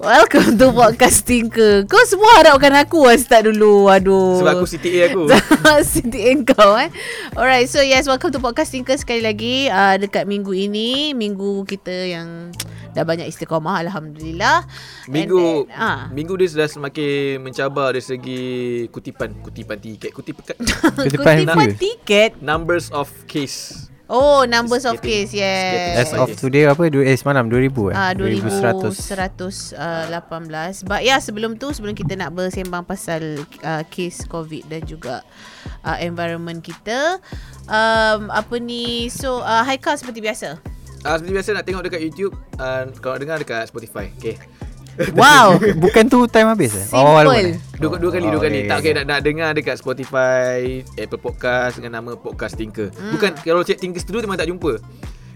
Welcome to podcasting ke Kau semua harapkan aku lah start dulu. Aduh. Sebab aku CTA aku. CTA kau eh. Alright so yes Welcome to podcasting ke Sekali lagi. Uh, Dekat minggu ini Minggu kita yang Dah banyak istiqamah Alhamdulillah. Minggu then, ah. Minggu dia sudah semakin mencabar dari segi kutipan. Kutipan tiket Kutipan Kutipan Kutipan tiket? Numbers of case Oh numbers of case Yes As of today apa du- eh semalam 2000 eh. Ah, 2100. 2118. But ya sebelum tu sebelum kita nak bersembang pasal uh, kes COVID dan juga uh, environment kita um, apa ni so uh, Haikal seperti biasa. Ah Seperti biasa nak tengok dekat YouTube uh, Kalau dengar dekat Spotify Okay Wow. Bukan tu time habis eh? Simple. eh? Dua, dua kali, dua Oh, kali. okay, Tak okay. nak, nak dengar dekat Spotify, Apple Podcast dengan nama Podcast Tinker. Hmm. Bukan kalau cek Tinker Studio memang tak jumpa.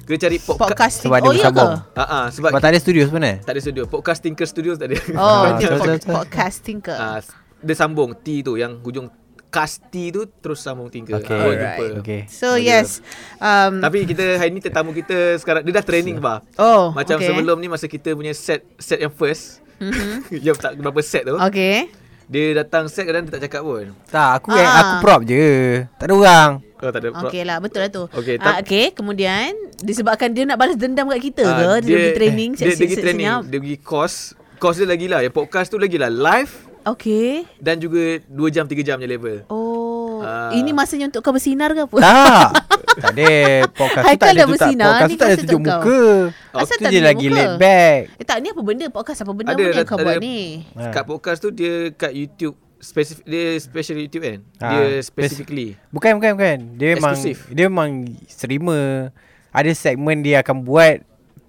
Kena cari podcast. Podcasting. Sebab dia oh ya ke? bersambung. Ah ah sebab Sebab tak ada studio sebenarnya. tak ada studio. Podcast Tinker Studios tak ada. Oh, Ah, podcasting ke? Ah, dia sambung T tu yang hujung Kasti tu terus sambung Tinker. Okay. Alright. jumpa. Okay. So Okay. yes. Um, Tapi kita hari ni tetamu kita sekarang dia dah training bah. oh, Macam okay. sebelum ni masa kita punya set set yang first. Mhm. yang tak berapa set tu. Okay. Dia datang set kadang dia tak cakap pun. Tak, aku Ah. aku prop je. Tak ada orang. Oh tak ada pro- Okay lah Betul lah tu Okay, Ah, tak- okay Kemudian Disebabkan dia nak balas dendam kat kita Ah, ke Dia, pergi training dia, dia pergi training senyap. Dia pergi course Course dia lagi lah Yang podcast tu lagi lah Live Okay Dan juga 2 jam 3 jam je level Oh Ah. Ini masanya untuk kau bersinar ke apa? Tak. tak ada. Podcast tu tak ada dah tu tak. bersinar, Podcast tu tak ada tunjuk muka. Asal tu tak tunjuk lagi muka? laid back. Eh tak ni apa benda Podcast apa benda Ada, pun yang kau ada- buat ni Ha. Kat podcast tu Dia kat YouTube Spesifik Dia special YouTube kan Ah, Dia specifically Bukan bukan bukan. Dia memang Eksklusif. dia memang streamer. Ada segmen dia akan buat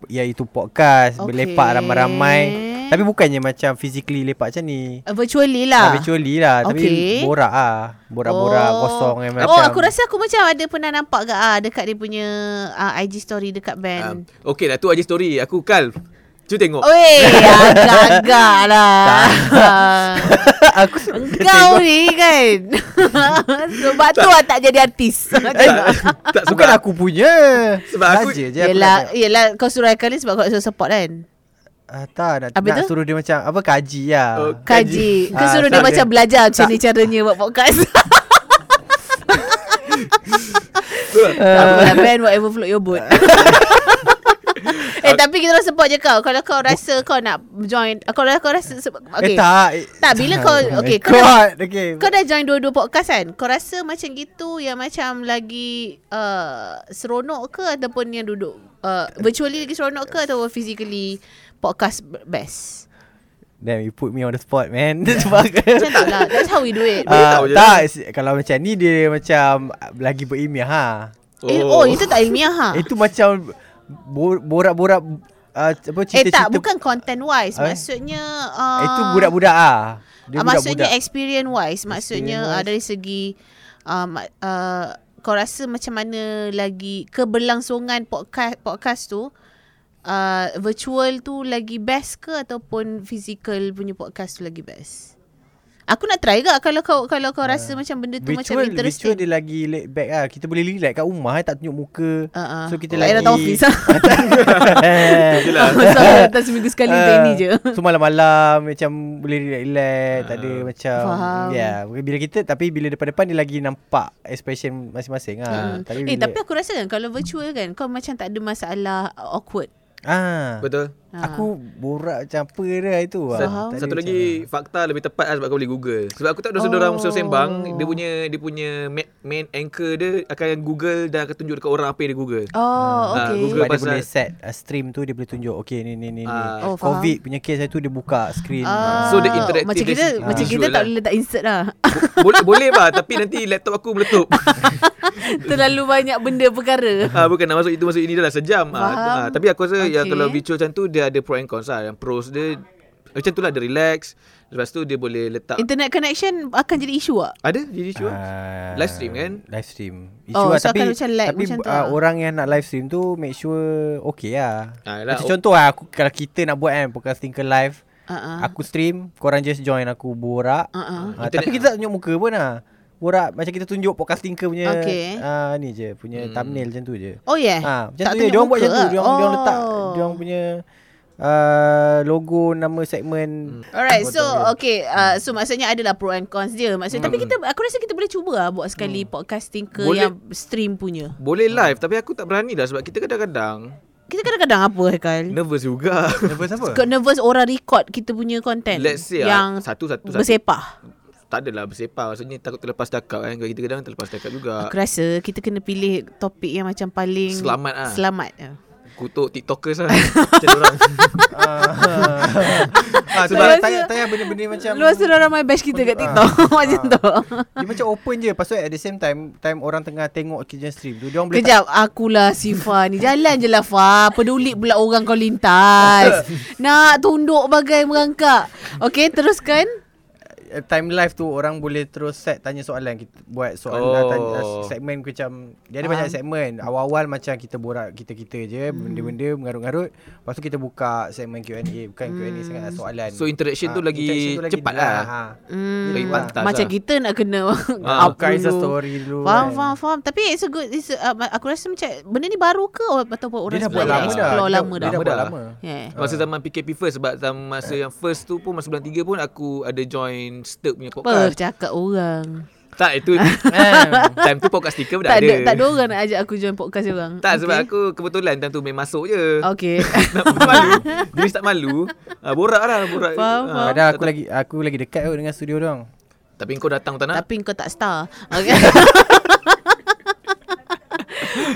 iaitu podcast, okay. berlepak ramai-ramai. Tapi bukannya macam physically lepak macam ni. Uh, Virtually Ah. lah virtually lah. Okay. Tapi borak ah. Borak-borak Oh. kosong Oh macam aku rasa aku macam ada pernah nampak ke ah Dekat dia punya ah, IG story dekat um, band Okay lah tu aja story. Aku Kal Cuba tengok. Oi agak-agak lah. Aku Engkau ni kan. Sebab tu lah tak jadi artis. Tak, tak sebab Bukan aku punya. Sebab aku- je aku Yelah, kau suruh Haikal ni sebab kau nak suruh support kan ah, Tak nak, Habis nak tu? suruh dia macam Apa kaji lah Oh, Kaji Kau Ah, suruh dia tak macam belajar Macam Tak. ni caranya buat podcast. Tak apalah band Whatever float your boat Eh tapi kita orang support je kau Kalau kau rasa kau nak join Kalau kau rasa sebab- okay. Eh tak eh, Tak, bila kau- Oh okay, kau dah- okay. Kau dah join dua-dua podcast kan Kau rasa macam gitu Yang macam lagi uh, Seronok ke Ataupun yang duduk uh, Virtually lagi seronok ke Atau physically Podcast best. Damn you put me on the spot man. Sebab Macam tak lah. That's how we do it. Ah, je tak si- kalau macam ni dia macam lagi berilmiah ha. Eh, oh. itu tak ilmiah ha? Itu macam bo- borak-borak uh, apa Eh cerita-cerita tak bukan content wise Eh? Maksudnya uh, Itu budak-budak ah. Dia uh, Maksudnya budak-budak. experience. Wise Maksudnya Experience uh, dari segi uh, ma- uh, Kau rasa macam mana lagi Keberlangsungan podcast, podcast tu uh, Virtual tu lagi best ke Ataupun physical punya podcast tu lagi best Aku nak try ke Kalau kau kalau kau rasa macam benda tu macam Virtual, interesting virtual dia lagi laid back ah. Kita boleh relax kat rumah eh, tak tunjuk muka. uh-uh. So kita Tak lagi datang office Yelah. So datang seminggu sekali untuk ini je So malam-malam macam boleh relax-relax, tak ada macam Faham. ya. Yeah, bila kita tapi bila depan-depan dia lagi nampak expression masing-masing ah. Hmm. Tapi Eh bila, tapi aku rasa kan Kalau virtual kan Kau macam tak ada masalah Awkward 啊，不得 Ah. Aku borak macam apa dah itu ah. Faham. Tak ada Satu macam- lagi fakta lebih tepat lah sebab kau boleh google. Sebab aku tak ada oh. orang musuh sembang, dia punya dia punya main, main anchor dia akan google dan akan tunjuk dekat orang apa yang dia google. Oh Ah, okay Google Sebab dia pasal- boleh set uh, stream tu dia boleh tunjuk okay ni ni ni, ni. Ah. Oh, faham. Covid punya case tu dia buka screen. Ah, So, the interactive Macam kita dia- Macam ah. kita visual tak lah. boleh letak insert lah Bo- boleh boleh bah tapi nanti laptop aku meletup. Terlalu banyak benda perkara ah bukan nak masuk itu masuk ini dah lah sejam. Ah, Faham. ah, tapi aku rasa okay. yang Okay. kalau virtual macam tu dia ada pro and cons lah. Yang pros dia macam tu lah dia relax. Lepas tu dia boleh letak Internet connection Akan jadi isu tak? ada jadi isu ah. Ah, Live stream kan? Live stream. Oh, lah, so tapi akan macam lag tapi macam tu uh, lah. orang yang nak live stream tu make sure okay lah. Ah, yalah, Macam oh. contoh lah aku kalau kita nak buat kan podcasting ke live, Uh-uh. aku stream, korang just join aku borak. Uh-uh. Ah, Internet- tapi kita tak tunjuk muka pun lah. Borak macam kita tunjuk podcasting ke punya Okay. ah, ni je, punya Hmm. thumbnail macam tu je. Oh yeah Ha, macam Tak tu je. Diorang buat macam tu. lah. Diorang, diorang letak Oh. diorang punya uh, logo nama segmen Alright, so okay, uh, so maksudnya adalah pro and cons dia. Maksudnya tapi kita aku rasa kita boleh cuba lah buat sekali podcasting ke Boleh. yang stream punya. Boleh live tapi aku tak berani dah sebab kita kadang-kadang Kita kadang-kadang apa Haikal? nervous juga. Nervous apa? Nervous orang record kita punya content Let's say yang ah, satu-satu satu. bersepah. Tak adalah bersepah Maksudnya takut terlepas cakap kan Kalau kita kadang terlepas cakap juga Aku rasa kita kena pilih topik yang macam paling Selamat ah. Selamat. Kutuk tiktokers lah Macam orang ah, sebab Lepas tanya, tu- tanya benda-benda macam Luas tu orang my bash kita kat Ah, TikTok macam tu. Dia macam open je tu at the same time Time orang tengah tengok kita stream tu Dia orang boleh Kejap, akulah si Fa ni. Jalan je lah Fa. Peduli pula orang kau lintas. Nak tunduk bagai merangkak. Okey, teruskan. Uh, time live tu orang boleh terus set tanya soalan kita buat soalan Oh. oh. tanya, uh, segmen macam dia ada banyak Faham. segmen awal-awal macam kita borak kita-kita je hmm. benda-benda mengarut-ngarut lepas tu kita buka segmen Q&A bukan hmm. Q&A sangat soalan So, interaction tu Ah, lagi interaction tu cepat dia lah. ha. Hmm, Lagi pantas macam lah. kita nak kena Ah, up buka Insta dulu. story dulu Faham, kan. faham, faham. Tapi it's a good, it's a, uh, aku rasa macam benda ni baru ke ataupun orang dia dah buat lama dah explore Dia- lama dia dah. dah buat Lama dah. lama Yeah. Masa zaman PKP first Sebab zaman masa yang first tu pun Masa bulan 3 pun Aku ada join Stirp punya Apa podcast cakap orang. Tak itu Time tu podcast sticker pun Tak dah ada, ada tak ada orang nak ajak aku join podcast orang. Tak sebab Okay. aku kebetulan time tu main masuk je Okay. Nak malu Diri tak malu ah, Borak lah borak Faham, Ah, faham. Aku tak- lagi aku lagi dekat kot dengan studio orang. Tapi kau datang tak nak Tapi kau tak star. Okay.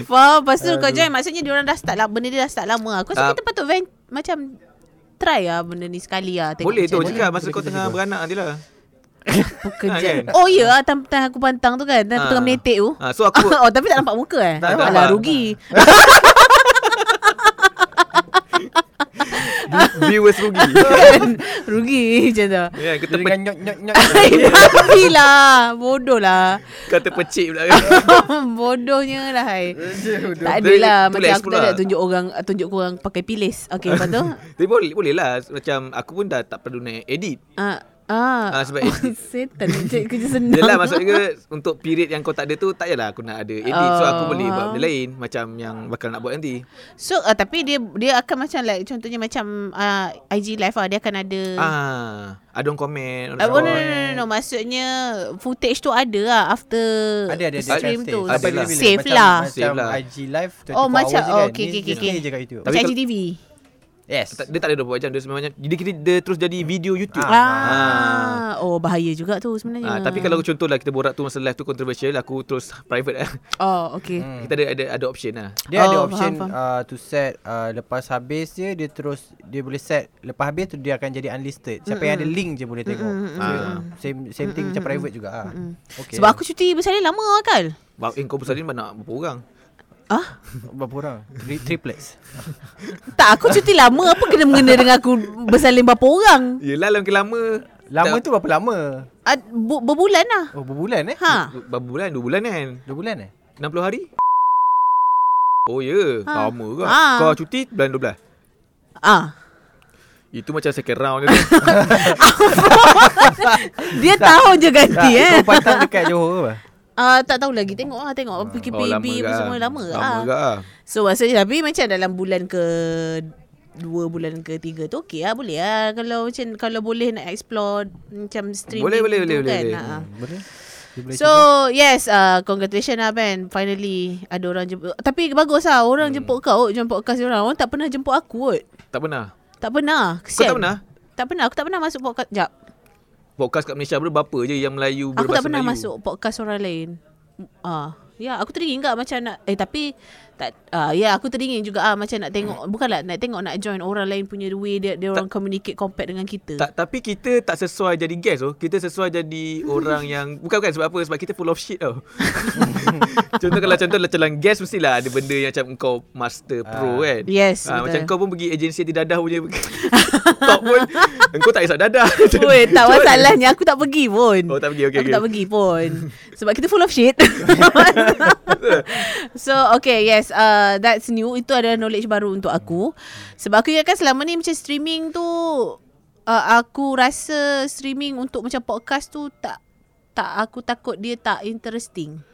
Faham Lepas tu kau join Maksudnya diorang dah start lah Benda dia dah start lama Aku rasa Ah. kita patut ven, Macam Try lah benda ni sekali lah tengok Boleh tu cakap Masa Boleh kau tengah beranak nanti lah Pekerja Ha, kan? Oh ya lah time, time aku pantang tu kan. Time Ah. tengah menetik tu. Ah, So aku Oh tapi tak nampak muka eh? Tak, tak Alah rugi. Viewers rugi. Kan? Rugi macam tu. Ya, kita Dia pe- dengan nyok nyok nyok. Lah. Bodoh lah. Kata pecik pula. Kan. Bodohnya lah hai. Tak ada lah Macam aku tak ada lah. tunjuk orang Tunjuk korang pakai pilis. Okay lepas tu? Tapi boleh, boleh lah. Macam aku pun dah tak perlu nak edit. Ah, ah. Ah, sebab edit. Setan kerja senang. Yelah maksudnya Untuk period yang kau tak ada tu Tak payahlah aku nak ada edit So aku Oh, boleh buat benda lain Macam yang bakal nak buat nanti So uh, tapi dia dia akan macam like contohnya macam uh, IG live lah dia akan ada Ah, Ada orang komen Uh, oh, no, no, no, no, no, Maksudnya Footage tu ada lah After Ada ada dia Stream tu save. Ada lah. Save macam, lah Macam Save lah. IG live 24 Oh, macam- hours je oh, kan. okay, Dia- okay, dia okay. stay je kat YouTube. Macam Tapi IGTV Yes. Tak- Dia tak ada 24 jam Dia sebenarnya Jadi kita, dia terus jadi video YouTube Ah. ah. Oh bahaya juga tu sebenarnya Ah, tapi kalau contoh lah kita borak tu masa live tu controversial aku terus private lah. Oh okay Hmm. Kita ada ada ada option lah. Dia ada Oh, option faham, faham. uh, to set uh, lepas habis je dia terus dia boleh set lepas habis tu dia akan jadi unlisted. Siapa yang ada link je boleh tengok. So, Ah. same same thing macam private juga ah. Okay. Sebab aku cuti bersalin lama kan Bab eh, kau bersalin banyak berapa orang? Ah, berapa orang? Tri- triplets. tak aku cuti lama apa kena mengena dengan aku bersalin berapa orang? Yelah lama lama. Lama Tak- tu berapa lama? Uh, bu- berbulan lah. Oh berbulan eh? Ha. Berapa bulan? Dua bulan kan? Dua bulan eh? 60 hari? Oh ya, yeah. Ha. lama ke? Ha. Kau cuti bulan 12. Ah. Itu macam second round je. tu. Dia tahu je ganti Tak, eh. Kau pantang dekat Johor ke Ah tak tahu lagi tengok lah tengok oh, PKPB lama apa semua lama Lama ah. ke? ah. So maksudnya tapi macam dalam bulan ke dua bulan ke tiga tu okey lah boleh lah kalau macam kalau boleh nak explore macam streaming Boleh, boleh, boleh, kan. boleh. Ha. Boleh? Dia boleh So yes uh, Congratulations lah Ben Finally Ada orang jemput Tapi bagus lah Orang Hmm. jemput kau Jemput podcast orang Orang tak pernah jemput aku kot Tak pernah. Tak pernah Kau Kesian tak pernah? Tak pernah Aku tak pernah masuk podcast Sekejap Podcast kat Malaysia berapa je yang Melayu Aku tak berbahasa pernah Melayu? masuk podcast orang lain Ah, Ya aku teringin tak macam nak Eh tapi tak ah Ya aku teringin juga ah Macam nak tengok Bukanlah nak tengok Nak join orang lain punya the way Dia, dia orang communicate Compare dengan kita Tak, tapi kita tak sesuai jadi guest oh. Kita sesuai jadi orang yang bukan bukan sebab apa sebab kita full of shit tau. contoh kalau contoh macam dalam guest mestilah ada benda yang macam kau master pro kan. Yes, Ah, betul. macam kau pun pergi agensi di dadah punya talk pun engkau tak kisah dadah. Oi, tak masalahnya Aku tak pergi pun Oh, tak pergi, okey, Aku okey. tak pergi pun Sebab kita full of shit So okay yes uh, That's new. Itu adalah knowledge baru untuk aku. Sebab aku ingatkan selama ni Macam streaming tu uh, Aku rasa Streaming untuk macam podcast tu Tak Tak aku takut dia tak interesting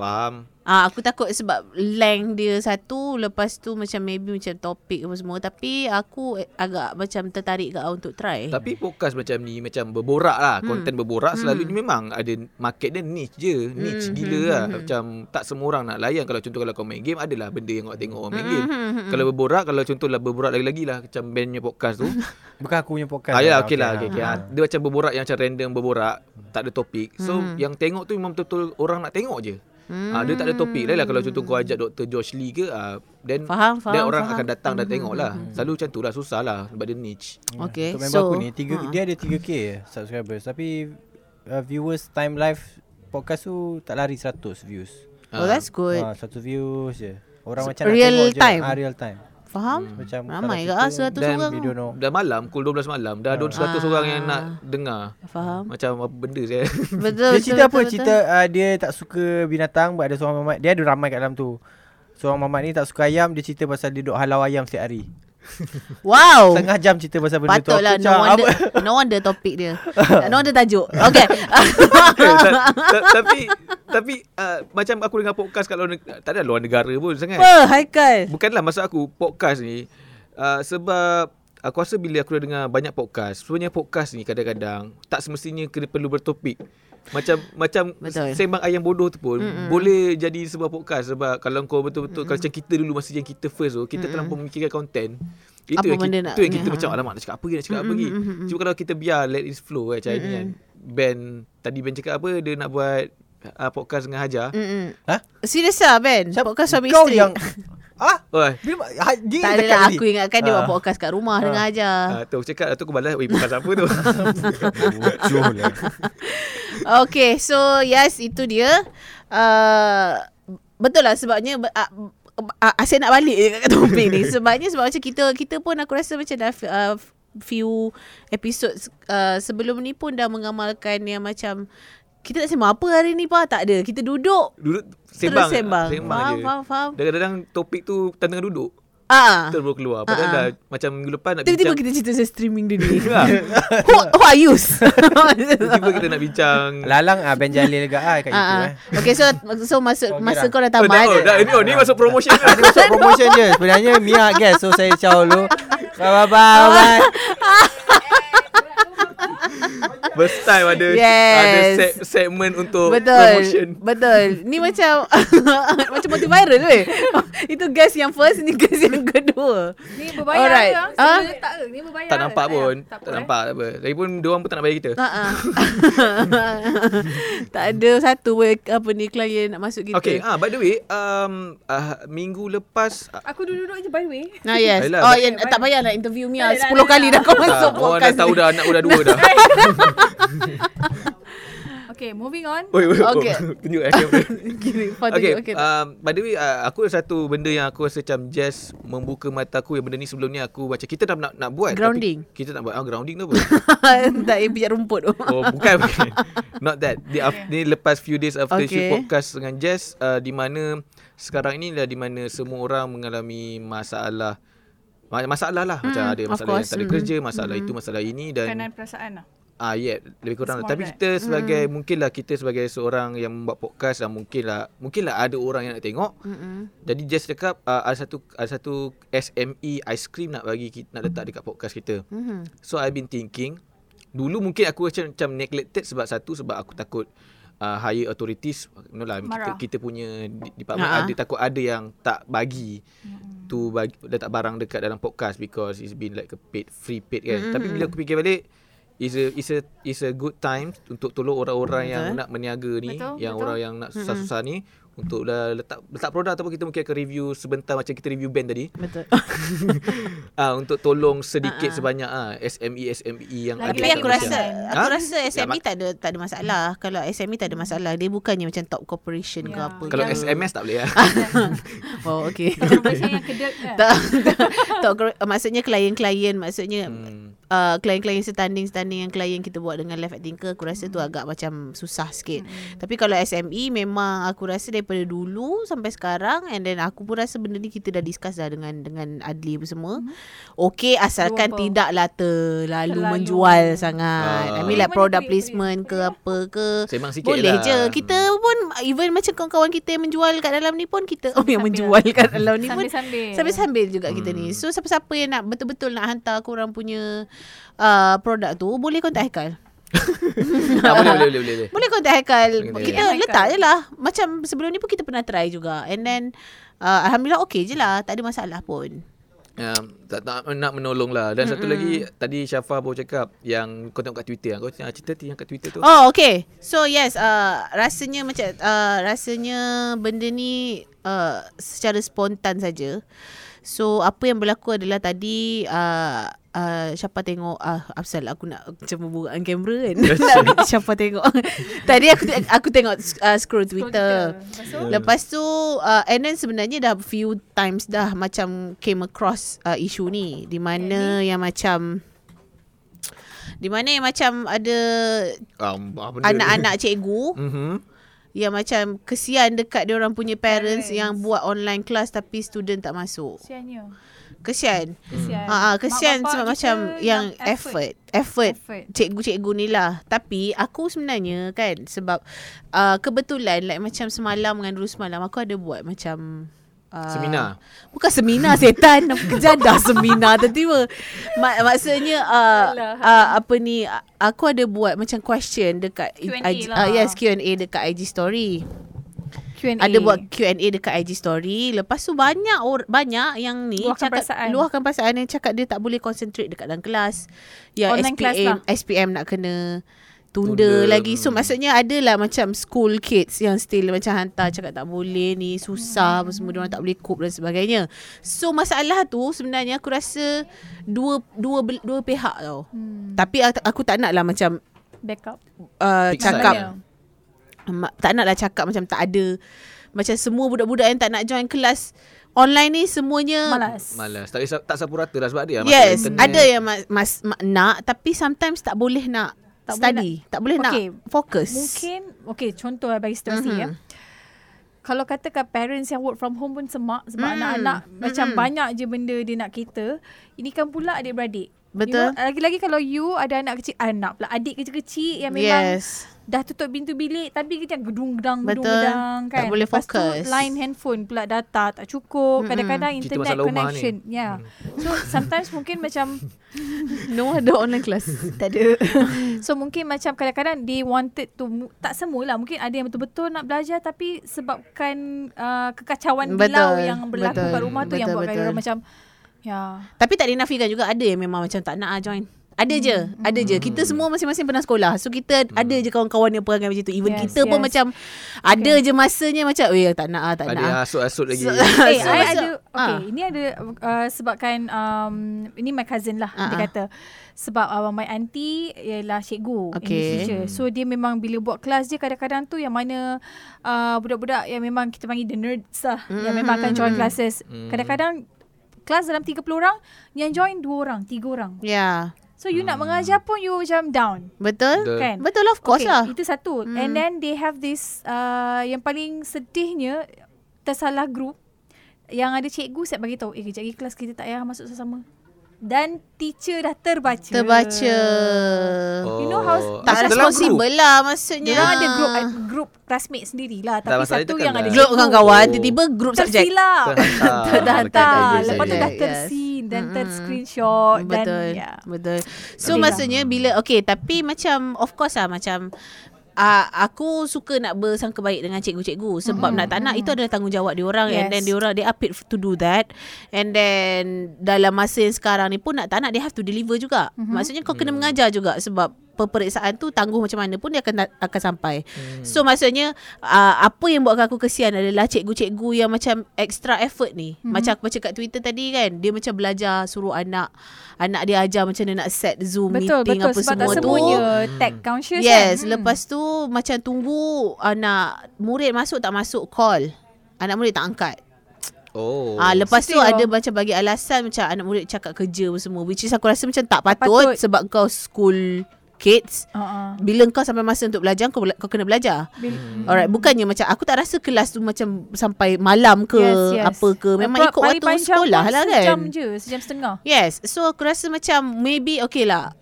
Faham. Ah aku takut sebab length dia satu lepas tu macam maybe macam topik apa semua tapi aku agak macam tertarik ke untuk try. Tapi podcast macam ni macam berborak lah. Konten berborak selalunya memang ada market dia niche je. Niche gila lah. Macam tak semua orang nak layan. Kalau contoh kalau kau main game adalah benda yang kau tengok orang main game. Kalau berborak, kalau contoh lah berborak lagi-lagi lah. Macam bandnya podcast tu. Bukan aku punya podcast. Ah, ya, lah. okey lah. Okay, okay. Ah, Dia macam berborak yang macam random berborak. Tak ada topik. So, yang tengok tu memang betul-betul orang nak tengok je. Ah, dia tak ada topik lah kalau contoh kau ajak Dr. Josh Lee ke ah, then Faham, then faham, orang faham. akan datang dan tengok lah. Selalu macam tu lah susah lah sebab dia niche. Okay. Untuk member So aku ni tiga, dia ada 3k je subscribers tapi uh, viewers time live podcast tu tak lari 100 views. Oh that's good. Ha, satu views je. Orang So, macam nak real tengok je. time? Ah, real time. Faham? Macam Ramai ke kalau ah kita- 100 Dan orang? We don't know. Dah malam pukul 12 malam dah ada 100 orang yang nak dengar. Faham? Macam apa benda saya. Betul. Dia cerita betul, apa? betul, Cerita uh, dia tak suka binatang Buat ada seorang mamat Dia ada ramai kat dalam tu Seorang mamat ni tak suka ayam Dia cerita pasal dia duk halau ayam setiap hari. Wow. Setengah jam cerita pasal benda tu Patutlah no wonder no wonder topik dia. no wonder tajuk. Okay. Ta- tapi tapi uh, macam aku dengar podcast kat luar negara, tak ada luar negara pun sangat. apa Haikal? Bukanlah maksud aku podcast ni uh, sebab aku rasa bila aku dah dengar banyak podcast, sebenarnya podcast ni kadang-kadang tak semestinya kena perlu bertopik. Macam macam Betul. sembang ayam bodoh tu pun Mm-mm. boleh jadi sebuah podcast sebab kalau kau betul-betul kalau macam kita dulu masa yang kita first tu kita terlampau memikirkan konten itu Apa yang benda kita, nak itu yang kita ha. macam alamak nak cakap apa lagi nak cakap apa lagi cuma kalau kita biar let it flow kan macam ni kan band tadi band cakap apa dia nak buat uh, podcast dengan Hajar Mm-mm. Ha? Serius lah Ben? Podcast suami Kau isteri. yang Ah, Oi. Bila, ha, dia tak adalah tadi. aku ingatkan dia Ah. buat podcast kat rumah dengan Hajar. Ah, tu aku cakap tu aku balas Weh podcast apa tu lah. Okay, so yes itu dia. Uh, betul lah sebabnya uh, uh, Asyik nak balik je kat topik ni Sebabnya sebab macam kita Kita pun aku rasa macam dah uh, Few episodes uh, Sebelum ni pun dah mengamalkan Yang macam Kita tak sembang apa hari ni pa Tak ada Kita duduk Duduk sembang Terus sembang, Sembang faham, je faham, faham. Dan kadang-kadang topik tu Tengah duduk Ah, Terus baru keluar Padahal Ah, ah. dah Macam minggu lepas nak Tiba-tiba bincang kita cerita pasal streaming dia ni Ha. who, who are you? Tiba-tiba kita nak bincang Lalang ah Ben Jalil juga ah kat Ah, YouTube ah. eh. Okay so so masuk Okay masa dah. kau dah tamat. oh, dah, ini, oh, ni masuk promotion Ah, dia masuk promotion je Sebenarnya Mia guest So saya ciao dulu Bye bye bye, bye. First time ada Yes. Ada se- segmen untuk Betul promotion Betul Ni macam Macam multi viral weh Itu guest yang first Ni guest yang kedua Ni berbayar Alright. ke? Ah? Saya letak ke? Ni berbayar Tak ke? nampak Tak pun. Tak, apa, eh. nampak tak apa Lagipun diorang pun tak nak bayar kita Ha-ha. tak ada satu weh apa ni klien nak masuk kita. Okay ah, By the way um, uh, Minggu lepas uh, Aku duduk-duduk je by the way. Ah yes. Ayolah, oh ya tak payah nak interview Mia Tak 10 ada, tak ada, kali tak dah kau masuk ah, Orang dah podcast. tahu dah Anak dah dua dah Okay, moving on. Oi, oi, Okay. oh, Tunjuk eh kamera Fadil, Okay, okay. um, by the way, uh, aku ada satu benda yang aku rasa macam just membuka mata aku yang benda ni sebelum ni aku macam kita dah nak nak buat. Grounding. Tapi kita nak buat ah, grounding tu apa? tak payah pijak rumput tu. oh, bukan bukan. Not that. Di okay. ni lepas few days after Okay. shoot podcast dengan Jess uh, di mana sekarang ini dah di mana semua orang mengalami masalah ma- masalah lah macam Mm, ada masalah yang tak ada kerja, masalah itu, masalah ini dan Kanan perasaan lah. Ah ya, yeah, lebih kurang. Small Tapi that. kita sebagai hmm. mungkinlah kita sebagai seorang yang membuat podcast dan mungkinlah mungkinlah ada orang yang nak tengok. Mm-mm. Jadi just cakap uh, ada satu ada satu SME ice cream nak bagi kita, nak letak dekat podcast kita. Mhm. So I've been thinking dulu mungkin aku macam macam neglected sebab satu sebab aku takut uh, higher authorities know lah kita, Marah. kita punya di- department Ha-ha. ada takut ada yang tak bagi tu bagi letak barang dekat dalam podcast because it's been like a paid free paid kan. Mm-mm. Tapi bila aku fikir balik is a is a is a good time untuk tolong orang-orang yang Betul. nak meniaga ni, Betul, yang betul. orang yang nak susah-susah ni untuk dah letak letak produk ataupun kita mungkin akan review sebentar macam kita review band tadi. Betul. Ah untuk tolong sedikit Ha-ha. sebanyak ah SME SME yang Lagi ada Tapi kat aku rasa Ha? aku Ha? rasa SME tak ada tak ada masalah. Kalau SME tak ada masalah, dia bukannya macam top corporation ke Ya. apa. kalau ke. SMS tak boleh lah. Oh okey. Macam yang kedek kan. tak, tak, tak, cor- maksudnya klien-klien maksudnya hmm. uh, klien-klien setanding-setanding yang klien kita buat dengan Live at Tinker aku rasa tu agak macam susah sikit. Tapi kalau SME memang aku rasa daripada dulu sampai sekarang and then aku pun rasa benda ni kita dah discuss dah dengan dengan Adli apa semua. Okey asalkan Doable. tidaklah terlalu Terlalu. menjual sangat. Ah. I mean like product klik- placement ke apa ke. Sembang sikit Boleh lah. je. Kita pun even macam kawan-kawan kita yang menjual kat dalam ni pun kita oh yang menjual kat dalam ni pun Sambil-sambil. sambil-sambil juga kita ni. So siapa-siapa yang nak betul-betul nak hantar korang punya uh, produk tu boleh contact Haikal. Tak boleh boleh boleh boleh. Boleh contact Haikal. Boleh Kita contact letak je lah. Macam sebelum ni pun kita pernah try juga. And then uh, Alhamdulillah okey je lah. Tak ada masalah pun. Um, tak, tak nak menolong lah Dan satu lagi Tadi Syafa baru cakap Yang kau tengok kat Twitter Kau tengok cerita yang kat Twitter tu Oh okay So yes uh, Rasanya macam uh, Rasanya Benda ni uh, Secara spontan saja So apa yang berlaku adalah tadi uh, uh, Siapa tengok uh, Apsal aku nak Macam membuatkan kamera kan? Nak Siapa tengok? Tadi aku aku tengok uh, Scroll Twitter. Lepas tu, Lepas tu uh, And then sebenarnya dah few times dah Macam came across uh, isu ni. Di mana yang macam Di mana yang macam ada um, Anak-anak cikgu? Mhm. Yang macam kesian dekat dia orang punya parents, Parents. Yang buat online class Tapi student tak masuk. Kesiannya. Kesian Kesian. Ha, ha, kesian Mak sebab macam kita yang effort, effort Effort. cikgu-cikgu ni lah. Tapi aku sebenarnya kan sebab uh, kebetulan like macam semalam dengan dulu semalam aku ada buat macam uh, Seminar? Bukan seminar setan. Kejadah seminar tiba-tiba. Mak, maksudnya uh, uh, apa ni uh, aku ada buat macam question dekat Q&A IG, uh, lah. yes Q&A dekat IG story. Q&A. Ada buat Q&A dekat IG story. Lepas tu banyak or, banyak yang ni Luahkan cakap perasaan. luahkan perasaan yang cakap dia tak boleh concentrate dekat dalam kelas. Yang Online SPM class lah. SPM nak kena tunda, Tunda, lagi. So hmm. maksudnya adalah macam school kids yang still macam hantar cakap tak boleh ni susah apa semua dia tak boleh cope dan sebagainya. So masalah tu sebenarnya aku rasa dua dua dua pihak tau. Hmm. Tapi aku, aku tak nak lah macam Backup. uh, Big cakap side. Tak naklah cakap macam tak ada macam semua budak-budak yang tak nak join kelas online ni semuanya Malas. Malas Tak, tak sapu rata lah sebab dia Yes, masalah internet. ada yang mas, mas, ma, nak tapi sometimes tak boleh nak Tak tak boleh study, tak boleh nak Okay, fokus. Mungkin Okay contoh lah bagi situasi Mhm. ya kalau katakan parents yang work from home pun semak sebab Mm. anak-anak macam Mm-mm. banyak je benda dia nak cater. Ini kan pula adik-beradik. Betul. You know, lagi-lagi kalau you ada anak kecil, anak pula adik kecil-kecil yang memang yes. Dah tutup pintu bilik tapi kita gedung-gedang Betul. gedung-gedang kan. Tak boleh Lepas fokus. tu line handphone pula data tak cukup. Mm-mm. Kadang-kadang Cerita internet connection. Ya. Yeah. So sometimes mungkin macam No ada online class. tak ada. so mungkin macam kadang-kadang they wanted to tak semualah mungkin ada yang betul-betul nak belajar tapi sebabkan uh, kekacauan Betul, bilau yang berlaku betul, kat rumah tu yang betul, buatkan betul. orang macam ya Tapi tak dinafikan juga ada yang memang macam tak nak ah join. Ada je, Hmm. ada je. Kita semua masing-masing pernah sekolah. So kita ada je kawan-kawan yang perangai macam tu. Even Yes, kita pun yes. macam ada je masanya macam, "Weh, tak nak ah, tak Ada nak." yang ah." hasut-hasut lagi So- Eh, So, I ada okay, ah. ini ada uh, sebabkan um, ini my cousin lah Ah, dia ah. kata sebab uh, my auntie ialah cikgu Okay. English teacher. So dia memang bila buat kelas dia kadang-kadang tu yang mana uh, budak-budak yang memang kita panggil the nerds lah Mm, yang memang akan join mm, classes. Mm. Kadang-kadang kelas dalam 30 orang yang join 2 orang, 3 orang. Ya. So you nak mengajar pun you macam down. Betul? Betul. Kan? Betul of course okay, lah. Itu satu. Hmm. And then they have this uh, yang paling sedihnya tersalah group yang ada cikgu siap bagi tahu eh kejap lagi kelas kita tak payah masuk sama-sama. Dan teacher dah terbaca. Terbaca. Oh. You know how- Tak Dalam responsible lah maksudnya. Dia ada group uh, group classmate sendirilah tapi masalah satu itu kan yang ada lah. Group kawan-kawan Oh. tiba-tiba group subjek. tersilap. Terhantar. Lepas tu dah Yes. tersin dan Mm-mm. ter-screenshot dan Betul. ya. Betul. So Tapi maksudnya bila okay tapi macam of course lah macam Uh, aku suka nak bersangka baik dengan cikgu-cikgu sebab Mm-mm. nak tak nak itu adalah tanggungjawab diorang and Yes. then diorang they are paid to do that and then dalam masa yang sekarang ni pun nak tak nak they have to deliver juga Mhm. maksudnya kau kena Hmm. mengajar juga sebab peperiksaan tu tangguh macam mana pun dia akan akan sampai Hmm. So maksudnya uh, apa yang buatkan aku kesian adalah cikgu-cikgu yang macam extra effort ni. Mm-hmm. Macam aku baca kat Twitter tadi kan, dia macam belajar suruh anak anak dia ajar macam dia nak set Zoom Betul meeting betul apa sebab semua tak tu. semuanya tech conscious Yes, kan. lepas tu macam tunggu anak murid masuk tak masuk call. Anak murid tak angkat. Oh. Ah lepas tu sedih ada macam bagi alasan macam anak murid cakap kerja apa semua which is aku rasa macam tak patut, patut. sebab kau school kids. Uh-uh. Bila kau sampai masa untuk belajar kau bela- kau kena belajar. Bil- Alright, bukannya macam aku tak rasa kelas tu macam sampai malam ke Yes, yes. apa ke. Memang ikut waktu sekolah lah Sejam kan. je, sejam setengah. Yes, so aku rasa macam maybe okay lah.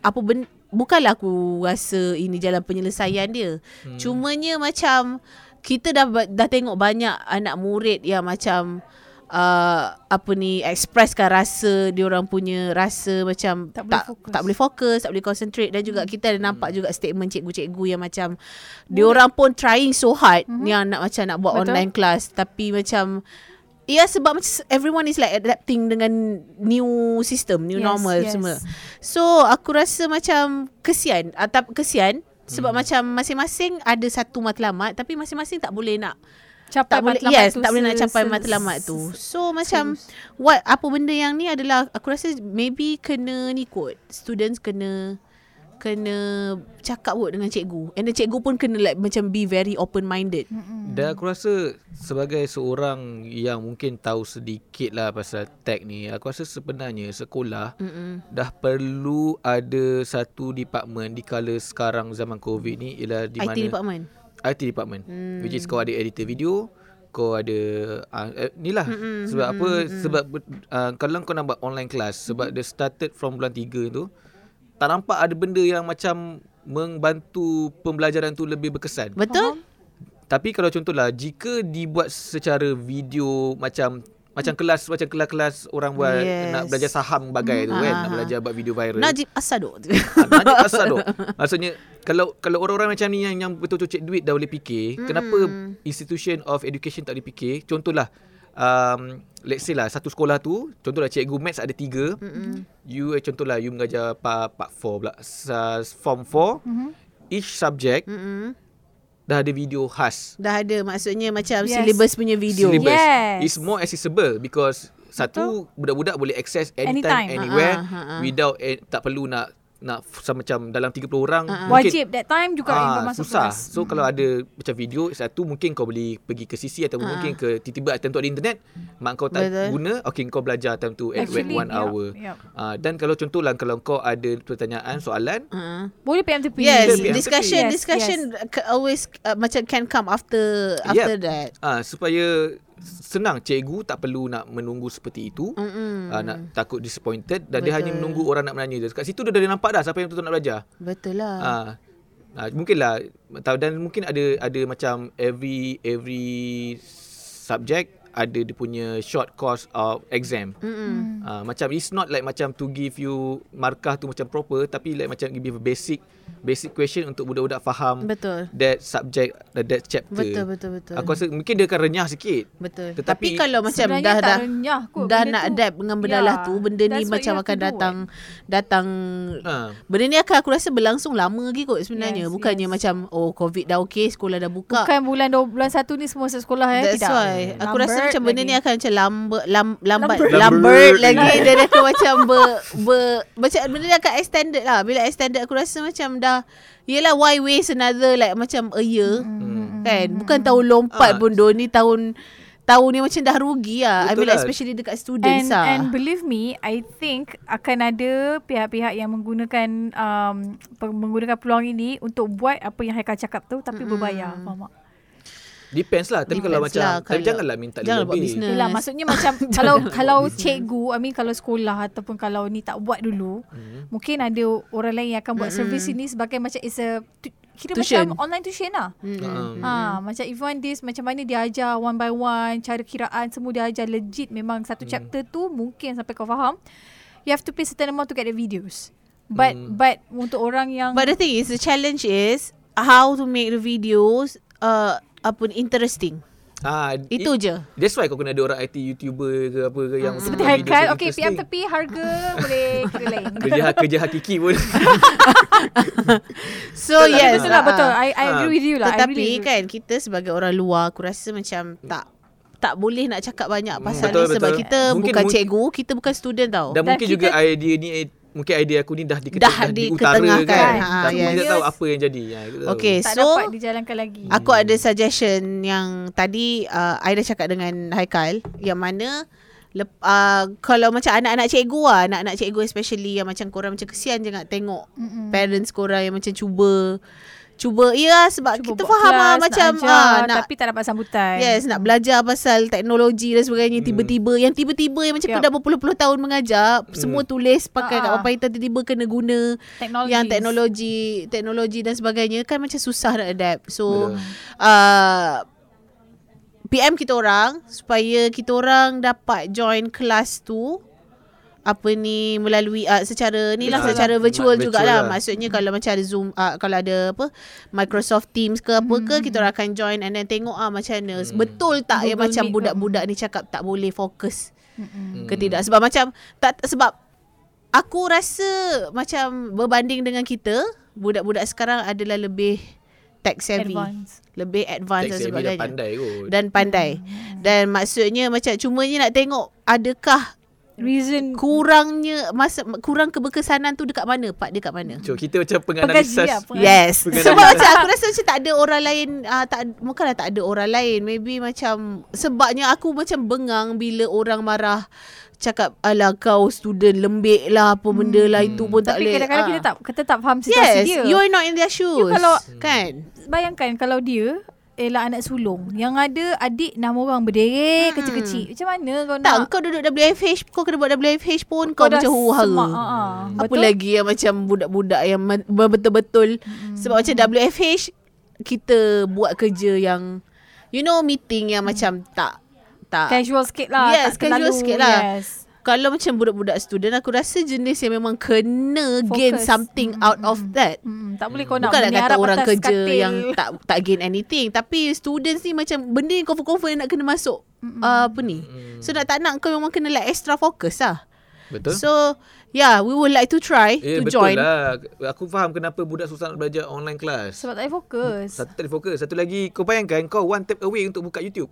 Apa ben, bukanlah aku rasa ini jalan penyelesaian dia. Hmm. Cumanya macam kita dah dah tengok banyak anak murid yang macam uh, apa ni expresskan rasa dia orang punya rasa macam Tak boleh tak, fokus. tak boleh fokus, tak boleh concentrate dan juga kita ada nampak juga statement cikgu-cikgu yang macam dia orang pun trying so hard mm-hmm. yang nak macam nak buat Betul. online class tapi macam Ya sebab macam everyone is like adapting dengan new system, new Yes, normal yes. semua. So aku rasa macam kesian atau kesian sebab Hmm. macam masing-masing ada satu matlamat tapi masing-masing tak boleh nak Capai tak boleh yes tu tak boleh nak capai se- matlamat tu. se- So macam what apa benda yang ni adalah aku rasa maybe kena ni kot. Students kena kena cakap kot dengan cikgu. And the cikgu pun kena like macam be very open minded. Dan aku rasa sebagai seorang yang mungkin tahu sedikit lah pasal tech ni, aku rasa sebenarnya sekolah Mm-mm. dah perlu ada satu department di kala sekarang zaman COVID ni ialah di IT mana department. IT department hmm. which is kau ada editor video kau ada uh, eh, ni lah mm-hmm, sebab apa mm-hmm. sebab uh, kalau kau nak buat online class sebab dia started from bulan 3 tu tak nampak ada benda yang macam membantu pembelajaran tu lebih berkesan Betul? tapi kalau contohlah jika dibuat secara video macam macam kelas macam kelas-kelas orang buat Yes. nak belajar saham bagai tu kan Ah, nak ah. belajar buat video viral Najib Asado. Ah, Najib asal dok. Maksudnya kalau kalau orang-orang macam ni yang yang betul-betul cek duit dah boleh fikir, mm. kenapa institution of education tak boleh fikir? Contohlah um, let's say lah satu sekolah tu, contohlah cikgu maths ada tiga. Mm-mm. You eh, contohlah you mengajar part part 4 pula. Sa- Form 4. Mm-hmm. Each subject Mm-mm. Dah ada video khas. Dah ada maksudnya macam Yes. syllabus punya video. Syllabus. Yes. It's more accessible because satu budak-budak boleh access anytime, Anytime. anywhere Ha, ha, ha, ha. without eh, tak perlu nak nak f- macam dalam 30 orang ha. mungkin Wajib that time juga Ah, ah, masuk susah. kelas. So kalau ada macam video satu mungkin kau boleh pergi ke CC atau Ah. mungkin ke tiba-tiba time tu ada internet mak kau tak Betul. guna okey kau belajar time tu at Actually, one yup, hour. yup. Ah, dan kalau contohlah kalau kau ada pertanyaan soalan Uh-huh. Boleh PMTP. Yes, PM discussion Yes, discussion c- always uh, macam can come after after that. ah supaya senang cikgu tak perlu nak menunggu seperti itu. Mm-mm. Ah, nak takut disappointed dan dia Betul. hanya menunggu orang nak menanya dia. Kat situ dia dah nampak dah siapa yang betul nak belajar. Betul lah. Ah. Ah, mungkinlah tahu dan mungkin ada ada macam every every subject ada dia punya short course of exam. Mm-mm. Ah, macam it's not like macam to give you markah tu macam proper tapi like macam give you a basic basic question untuk budak-budak faham Betul. that subject uh, that chapter. Betul betul betul. Aku rasa mungkin dia akan renyah sikit. betul. Tetapi- Tapi kalau macam dah dah renyah kot dah nak tu. adapt dengan benda Yeah, lah tu, benda ni macam akan to do, datang datang Ha. Benda ni akan aku rasa berlangsung lama lagi kot sebenarnya. Yes, Bukannya yes. macam oh COVID dah okey, sekolah dah buka. Bukan bulan dua, bulan satu ni semua sekolah eh. That's Tidak. why Aku rasa macam benda lagi. ni akan macam lambat lam, lambat Lambat. lagi dan akan macam ber, ber macam benda ni akan extended lah. Bila extended aku rasa macam dah Yelah why waste another like macam a year Hmm. kan. Bukan tahun lompat Ah. pun Don ni tahun tahun ni macam dah rugi lah. I Betul mean like lah. especially dekat students And, lah. and believe me, I think akan ada pihak-pihak yang menggunakan um, menggunakan peluang ini untuk buat apa yang Haikal cakap tu tapi Mm-mm. berbayar. Faham tak? Depends lah Tapi Depends kalau macam lah, Tapi kalau- janganlah minta jangan buat lebih business. Yelah maksudnya macam kalau kalau cikgu, I mean kalau sekolah ataupun kalau ni tak buat dulu, Hmm. mungkin ada orang lain yang akan buat servis ini sebagai macam is a kira Tuition. macam online tuition lah. Mm-mm. Hmm. Ha, macam if you want this macam mana dia ajar one by one, cara kiraan semua dia ajar legit memang satu Hmm. chapter tu mungkin sampai kau faham. You have to pay certain amount to get the videos. But Hmm. but untuk orang yang But the thing is the challenge is how to make the videos uh, apa interesting. Ah, Itu it- je. That's why kau kena ada orang IT YouTuber ke apa ke yang seperti buat video Haikal, so okay PM tepi harga boleh kira lain. kerja kerja hakiki pun. So Betul lah, yes. betul lah ah, betul. ah. I I Ah. agree with you lah. Tetapi really kan kita sebagai orang luar aku rasa macam tak tak boleh nak cakap banyak pasal betul, ni sebab betul. kita Mungkin bukan cikgu, kita bukan student tau. Dan Dan mungkin kita- juga idea ni mungkin idea aku ni dah diketuk Dah dah, diutara diketengahkan. kan. Ha, Tapi yes. kita tak tahu apa yang jadi. Ha, tahu. Okay, tak so dapat dijalankan lagi. aku ada suggestion yang tadi uh, I dah cakap dengan Haikal yang mana lep, uh, kalau macam anak-anak cikgu lah, anak-anak cikgu especially yang macam korang macam kesian je nak tengok Mm-mm. parents korang yang macam cuba cuba ya sebab Cuba kita faham lah kelas, macam nak, ajar, ah, nak tapi tak dapat sambutan. Yes, nak belajar pasal teknologi dan sebagainya tiba-tiba yang tiba-tiba yang macam Yup. kau dah berpuluh-puluh tahun mengajar, semua tulis pakai kat Ah, ah. papan hitam tiba-tiba kena guna Teknologi. yang teknologi, teknologi dan sebagainya kan macam susah nak adapt. So Betul. uh, PM kita orang supaya kita orang dapat join kelas tu apa ni melalui uh, secara ni lah Virtual secara lah. virtual Ma- jugalah. virtual lah. maksudnya kalau macam ada Zoom uh, kalau ada apa Microsoft Teams ke apa ke kita orang akan join and then tengok ah macam mana. Betul tak yang Google macam Meet, budak-budak ni cakap tak boleh fokus? Mm-mm. ke tidak? Sebab macam tak sebab aku rasa macam berbanding dengan kita budak-budak sekarang adalah lebih tech savvy Advance. lebih advance dan Tech sebagainya. pandai kot. dan pandai. Dan maksudnya macam cumanya nak tengok adakah Reason kurangnya masa kurang keberkesanan tu dekat mana part dekat mana So kita macam penganalisis. lah. Yes Sebab macam aku rasa macam tak ada orang lain uh, tak Bukanlah tak ada orang lain Maybe macam Sebabnya aku macam bengang Bila orang marah Cakap Alah kau student lembik lah Apa benda lah Itu pun tak Tapi boleh kadang-kadang Ah. kita tak kita tak faham situasi Yes dia. You are not in their shoes kalau- Kan Bayangkan kalau dia ialah anak sulung yang ada adik enam orang berderet Hmm. kecil-kecil. Macam mana kau Tak nak kau duduk WFH Kau kena buat WFH pun Kau, dah macam hara ah, ah. Apa Betul? lagi yang macam Budak-budak yang Betul-betul Sebab macam WFH Kita buat kerja yang You know meeting yang macam Tak Tak casual sikit lah. Yes, tak casual terlalu, sikit lah. Yes. Kalau macam budak-budak student Aku rasa jenis yang memang Kena Fokus. gain something out of that Hmm, tak boleh kau nak Bukan nak kata orang kerja katil. yang tak tak gain anything Tapi students ni macam Benda yang confirm-confirm nak kena masuk uh, Apa ni So nak tak nak kau memang kena like extra focus lah Betul? So yeah we would like to try Eh To betul join lah. Aku faham kenapa budak susah nak belajar online class. Sebab tak boleh fokus. Satu tak ada fokus. Satu lagi kau bayangkan kau one tap away untuk buka YouTube.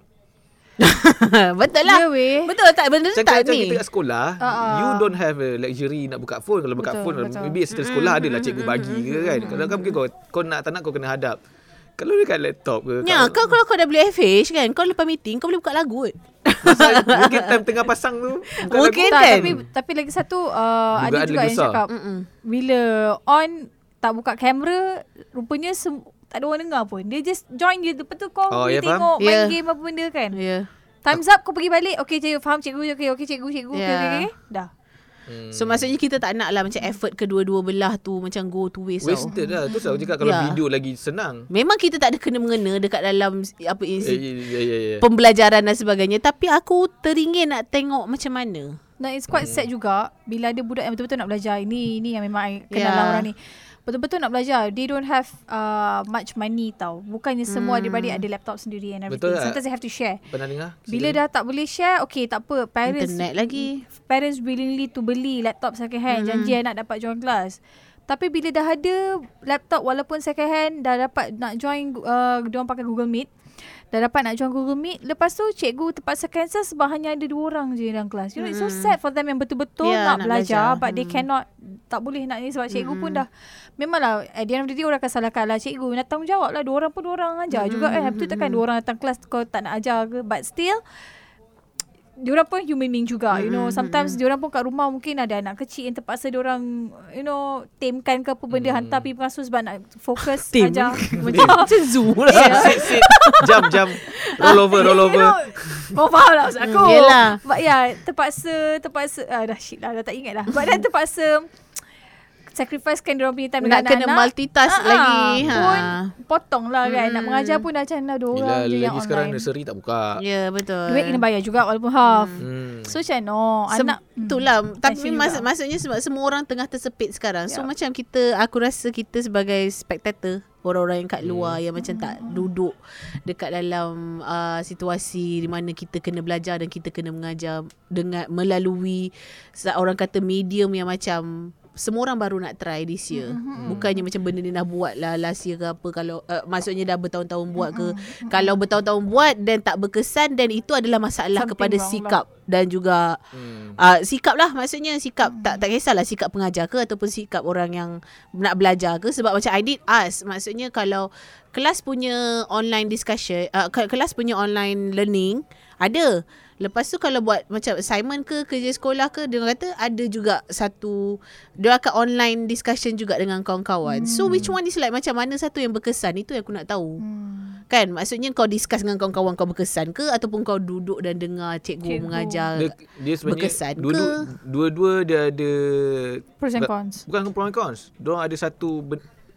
Betul lah Ya, weh. Betul tak Benda tu tak macam ni kita kat sekolah, Ah, ah. you don't have a luxury nak buka phone. Kalau buka Betul, phone, betul. maybe setelah sekolah ada lah cikgu bagi ke kan. Kalau kan mungkin kau, kau nak tak nak kau kena hadap. Kalau dekat laptop ke. Ya, kau kalau kau dah WFH kan, kau lepas meeting kau boleh buka lagu. Pasal mungkin time tengah pasang tu. Mungkin lagu. kan? tapi tapi lagi satu uh, Juga ada ada juga yang besar. cakap Mm-mm. bila on tak buka kamera rupanya sem- tak ada orang dengar pun. Dia just join je lepas tu kau Oh, boleh ya, faham. tengok main Ya. game apa benda kan. Ya. Yeah. Time's up kau pergi balik. Okay cikgu faham cikgu okay okay cikgu cikgu okay, Ya. okay, okay, Dah. Hmm. So maksudnya kita tak nak lah macam effort kedua-dua belah tu macam go to waste. tau. Wasted lah. Tu saya cakap kalau Ya. video lagi senang. Memang kita tak ada kena mengena dekat dalam apa Eh, isi ya, ya, ya. pembelajaran dan sebagainya tapi aku teringin nak tengok macam mana. Dan it's quite sad juga bila ada budak yang betul-betul nak belajar. Ini ini yang memang I kenal Yeah. lah orang ni. Betul-betul nak belajar. They don't have uh, much money tau. Bukannya semua adik-beradik ada laptop sendiri and everything. Betul tak? Sometimes they have to share. Pernah dengar? Bila dah tak boleh share, okay tak apa. Parents Internet lagi. parents willingly to beli laptop second hand. Mm-hmm. Janji anak dapat join kelas. Tapi bila dah ada laptop walaupun second hand, dah dapat nak join, uh, diorang pakai Google Meet. Dah dapat nak join Google Meet. Lepas tu cikgu terpaksa cancel sebab hanya ada dua orang je dalam kelas. You know, it's so sad for them yang betul-betul Yeah, nak, nak belajar. belajar. But they cannot, tak boleh nak ni sebab cikgu pun dah. Memanglah at the end of the day orang akan salahkan lah cikgu. Nak tanggungjawab lah. Dua orang pun dua orang ajar juga kan. Betul tak kan dua orang datang kelas kau tak nak ajar ke. But still, diorang pun human being juga you know sometimes diorang pun kat rumah mungkin ada anak kecil yang terpaksa diorang you know tamekan ke apa benda hantar pergi pengasuh sebab nak fokus Tame. ajar Macam zoo lah. Sit, sit. Jam, jam. Roll over, roll You know, over. kau faham lah maksud aku Yelah. But yeah Terpaksa Terpaksa ah, Dah shit lah Dah tak ingat lah But then terpaksa Sacrificekan diorang punya time Nak dengan kena anak-anak multitask Ah, lagi. Pun Ha. Potong lah kan Nak Hmm. mengajar pun dah macam dah dua orang je yang lagi sekarang online nursery tak buka. Ya betul. Duit kena bayar juga Walaupun half Hmm. So macam no Sem- Anak Itulah Tapi Tension mas- juga. maksudnya sebab semua orang tengah tersepit sekarang So Ya. macam kita Aku rasa kita sebagai spectator Orang-orang yang kat luar Yang macam tak duduk Dekat dalam uh, Situasi Di mana kita kena belajar Dan kita kena mengajar Dengan Melalui sa- Orang kata medium yang macam semua orang baru nak try this year. Mm-hmm. Bukannya macam benda ni dah buat lah last year ke apa kalau uh, maksudnya dah bertahun-tahun buat ke. Mm-hmm. Kalau bertahun-tahun buat dan tak berkesan dan itu adalah masalah Something kepada wrong lah. sikap dan juga Hmm. Uh, sikap lah maksudnya sikap hmm. tak tak kisahlah sikap pengajar ke ataupun sikap orang yang nak belajar ke sebab macam I did ask maksudnya kalau kelas punya online discussion uh, ke- kelas punya online learning ada Lepas tu kalau buat macam assignment ke kerja sekolah ke dia kata ada juga satu dia akan online discussion juga dengan kawan-kawan. Hmm. So which one is like macam mana satu yang berkesan itu yang aku nak tahu. Hmm. Kan maksudnya kau discuss dengan kawan-kawan kau berkesan ke ataupun kau duduk dan dengar cikgu, Cikgu. mengajar Dia, dia sebenarnya berkesan dua, ke? dua-dua dia ada Pros and cons. Bukan pros and cons. Diorang ada satu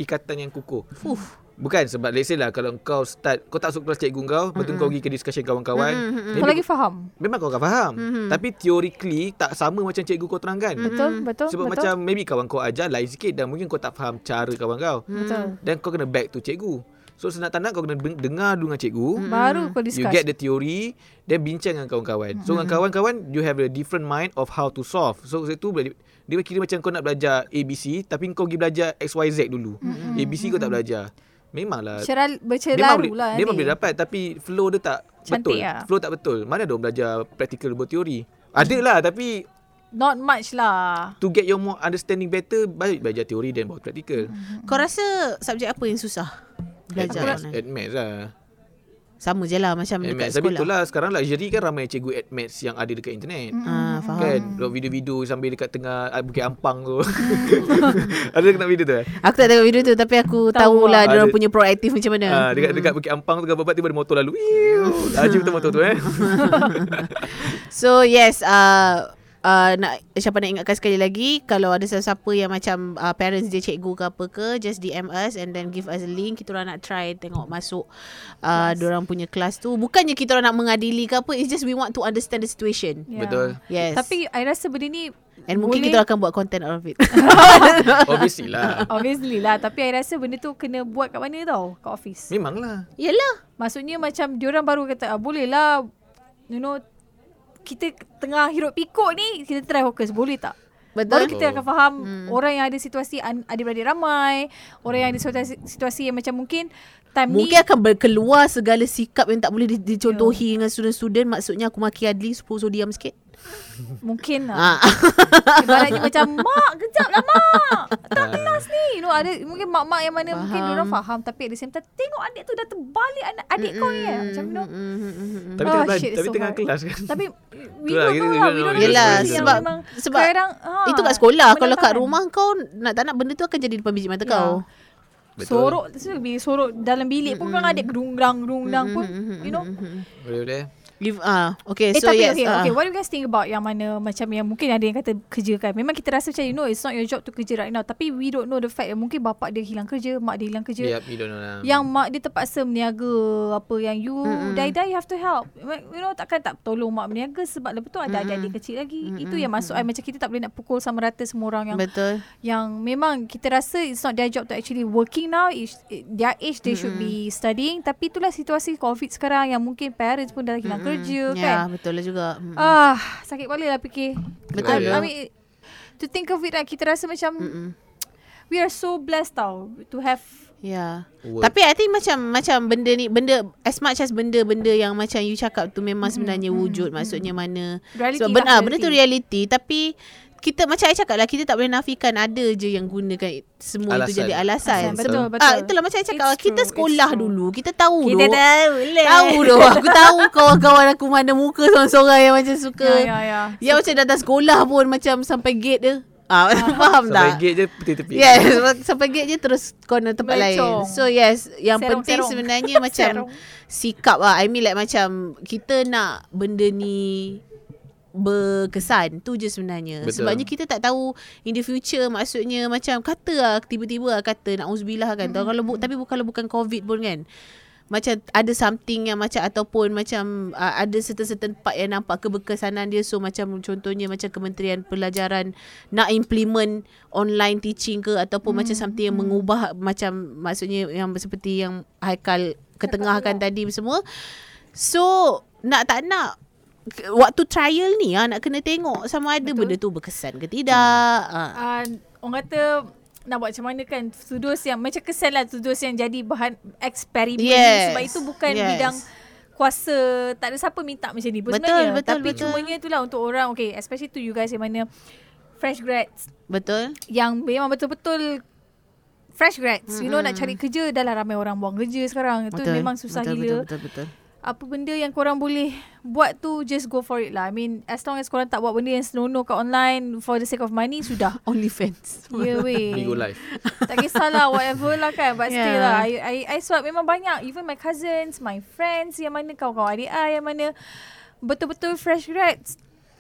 ikatan yang kukuh. Fuh. Bukan sebab let's say lah kalau kau start kau tak masuk kelas cikgu kau, mm-hmm. betul kau pergi ke discussion kawan-kawan. Maybe Kau lagi faham. Memang kau akan faham. Mhm. Tapi theoretically tak sama macam cikgu kau terangkan. Betul, betul, Sebab betul. macam maybe kawan kau ajar lain sikit dan mungkin kau tak faham cara kawan kau. betul. Dan kau kena back to cikgu. So senang tak nak kau kena dengar dulu dengan cikgu. Baru kau You discuss. get the theory Then bincang dengan kawan-kawan So dengan kawan-kawan You have a different mind Of how to solve So boleh Dia kira macam kau nak belajar ABC Tapi kau pergi belajar XYZ dulu ABC kau tak belajar Memanglah Ceral, Memang bercelaru boleh, lah memang nanti. boleh dapat Tapi flow dia tak Cantik betul lah. Flow tak betul Mana ada orang belajar Practical berteori Ada lah tapi Not much lah. To get your more understanding better Baik belajar teori Dan baru practical Kau rasa subjek apa yang susah belajar? Admaths lah Sama je lah macam dekat Admaths Tapi sekolah. itulah Sekarang luxury kan Ramai cikgu admaths Yang ada dekat internet Ah, faham. Kan Buat video-video Sambil dekat tengah ah, Bukit Ampang tu Ada tengok video tu eh Aku tak tengok video tu tapi aku Tahu lah lah. dia orang punya proaktif macam mana. Ah, dekat dekat Bukit Ampang tu gambar tiba ada motor lalu. Laju betul motor tu eh. So yes, uh, uh, nak siapa nak ingatkan sekali lagi kalau ada sesiapa yang macam uh, parents dia cikgu ke apa ke just DM us and then give us a link kita orang nak try tengok masuk uh, yes. orang punya kelas tu bukannya kita orang nak mengadili ke apa it's just we want to understand the situation Yeah. Betul. yes Tapi I rasa benda ni and mungkin boleh- kita akan buat content out of it Obviously lah. Obviously lah Tapi I rasa benda tu Kena buat kat mana tau Kat office Memanglah. yelah Maksudnya macam Diorang baru kata ah, Boleh lah You know Kita tengah hirup pikuk ni Kita try fokus Boleh tak betul Baru kita akan faham Hmm. Orang yang ada situasi Adik-beradik ramai Orang yang ada situasi, situasi yang macam mungkin Time Mungkin ni akan berkeluar segala sikap yang tak boleh di- dicontohi dengan student-student. Maksudnya aku maki Adli supaya suruh diam sikit. Mungkin lah Ah. Ibaratnya macam Mak kejap lah mak Tak kelas ni you know, ada, Mungkin mak-mak yang mana Mungkin Faham. diorang faham Tapi at the same time Tengok adik tu dah terbalik anak, Adik kau ni eh. Macam you know. Tapi Oh, tengah, shit, tapi so tengah hard. kelas kan. Tapi We Itulah, don't know lah We don't know Yelah, sebab- memang sebab kadang, ha, Itu kat sekolah Kalau kat rumah kau Nak tak nak benda tu akan jadi depan biji mata Ya. kau Betul. Sorok sorok dalam bilik pun kan adik gerungrang pun you know. Boleh boleh. If, ah, okay, Eh so tapi yes. okay, ah. okay, what do you guys think about yang mana macam yang mungkin ada yang kata kerja kan. Memang kita rasa macam you know it's not your job to kerja right now. Tapi we don't know the fact yang mungkin bapak dia hilang kerja, mak dia hilang kerja. Yep, you don't know lah. Yang mak dia terpaksa meniaga apa yang you mm die-die you have to help. You know takkan tak tolong mak berniaga sebab lepas tu ada adik-adik kecil lagi. Itu yang masuk I macam kita tak boleh nak pukul sama rata semua orang yang Betul. yang memang kita rasa it's not their job to actually working now it's, their age they should be studying tapi itulah situasi covid sekarang yang mungkin parents pun dah hilang kerja Ya, kan betul lah juga. Mm. ah sakit kepala lah fikir Betul. I, I mean to think of it right, kita rasa macam we are so blessed tau to have Ya. Work. Tapi I think macam macam benda ni benda as much as benda-benda yang macam you cakap tu memang sebenarnya wujud maksudnya mana Reality sebab lah, benar benda reality. tu reality tapi kita macam I cakap lah kita tak boleh nafikan ada je yang gunakan semua Alasan. itu jadi alasan. Alasan, betul, betul. Ah, itulah macam I cakap It's kita true, sekolah it's true. dulu kita tahu kita dulu. tahu lah Tahu doh Aku tahu kawan-kawan aku mana muka seorang-seorang yang macam suka. ya ya ya Yang macam datang sekolah pun macam sampai gate dia. Ah, faham Sampai tak? gate je tepi-tepi. Yes, sampai gate je terus corner tempat Melecong. lain. So yes, yang Serong, penting serong. sebenarnya macam Serong. sikap lah. I mean like macam kita nak benda ni berkesan. Tu je sebenarnya. Betul. sebabnya kita tak tahu in the future maksudnya macam kata lah tiba-tiba lah kata nak uzbillah kan. Mm-hmm. kalau bu- tapi bukan kalau bukan covid pun kan. Macam ada something yang macam ataupun macam uh, ada certain-certain part yang nampak keberkesanan dia. So macam contohnya macam Kementerian Pelajaran nak implement online teaching ke ataupun hmm. macam something yang mengubah macam maksudnya yang seperti yang Haikal ketengahkan tadi semua. So nak tak nak waktu trial ni ah nak kena tengok sama ada Betul. benda tu berkesan ke tidak ah. uh, orang kata nak buat macam mana kan students yang macam kesan lah students yang jadi bahan eksperimen Yes. sebab itu bukan Yes. bidang kuasa tak ada siapa minta macam ni pun Betul, sebenarnya betul, tapi betul. cumanya itulah untuk orang okay especially to you guys yang mana fresh grads betul yang memang betul-betul fresh grads mm-hmm. you know nak cari kerja dah lah ramai orang buang kerja sekarang itu betul memang susah betul, gila betul betul betul apa benda yang korang boleh buat tu just go for it lah. I mean as long as korang tak buat benda yang senonoh kat online for the sake of money sudah. Only fans. Ya weh. Bigo live. tak kisahlah whatever lah kan but Yeah. still lah I, I, I sebab memang banyak even my cousins my friends yang mana kawan-kawan adik I yang mana betul-betul fresh grads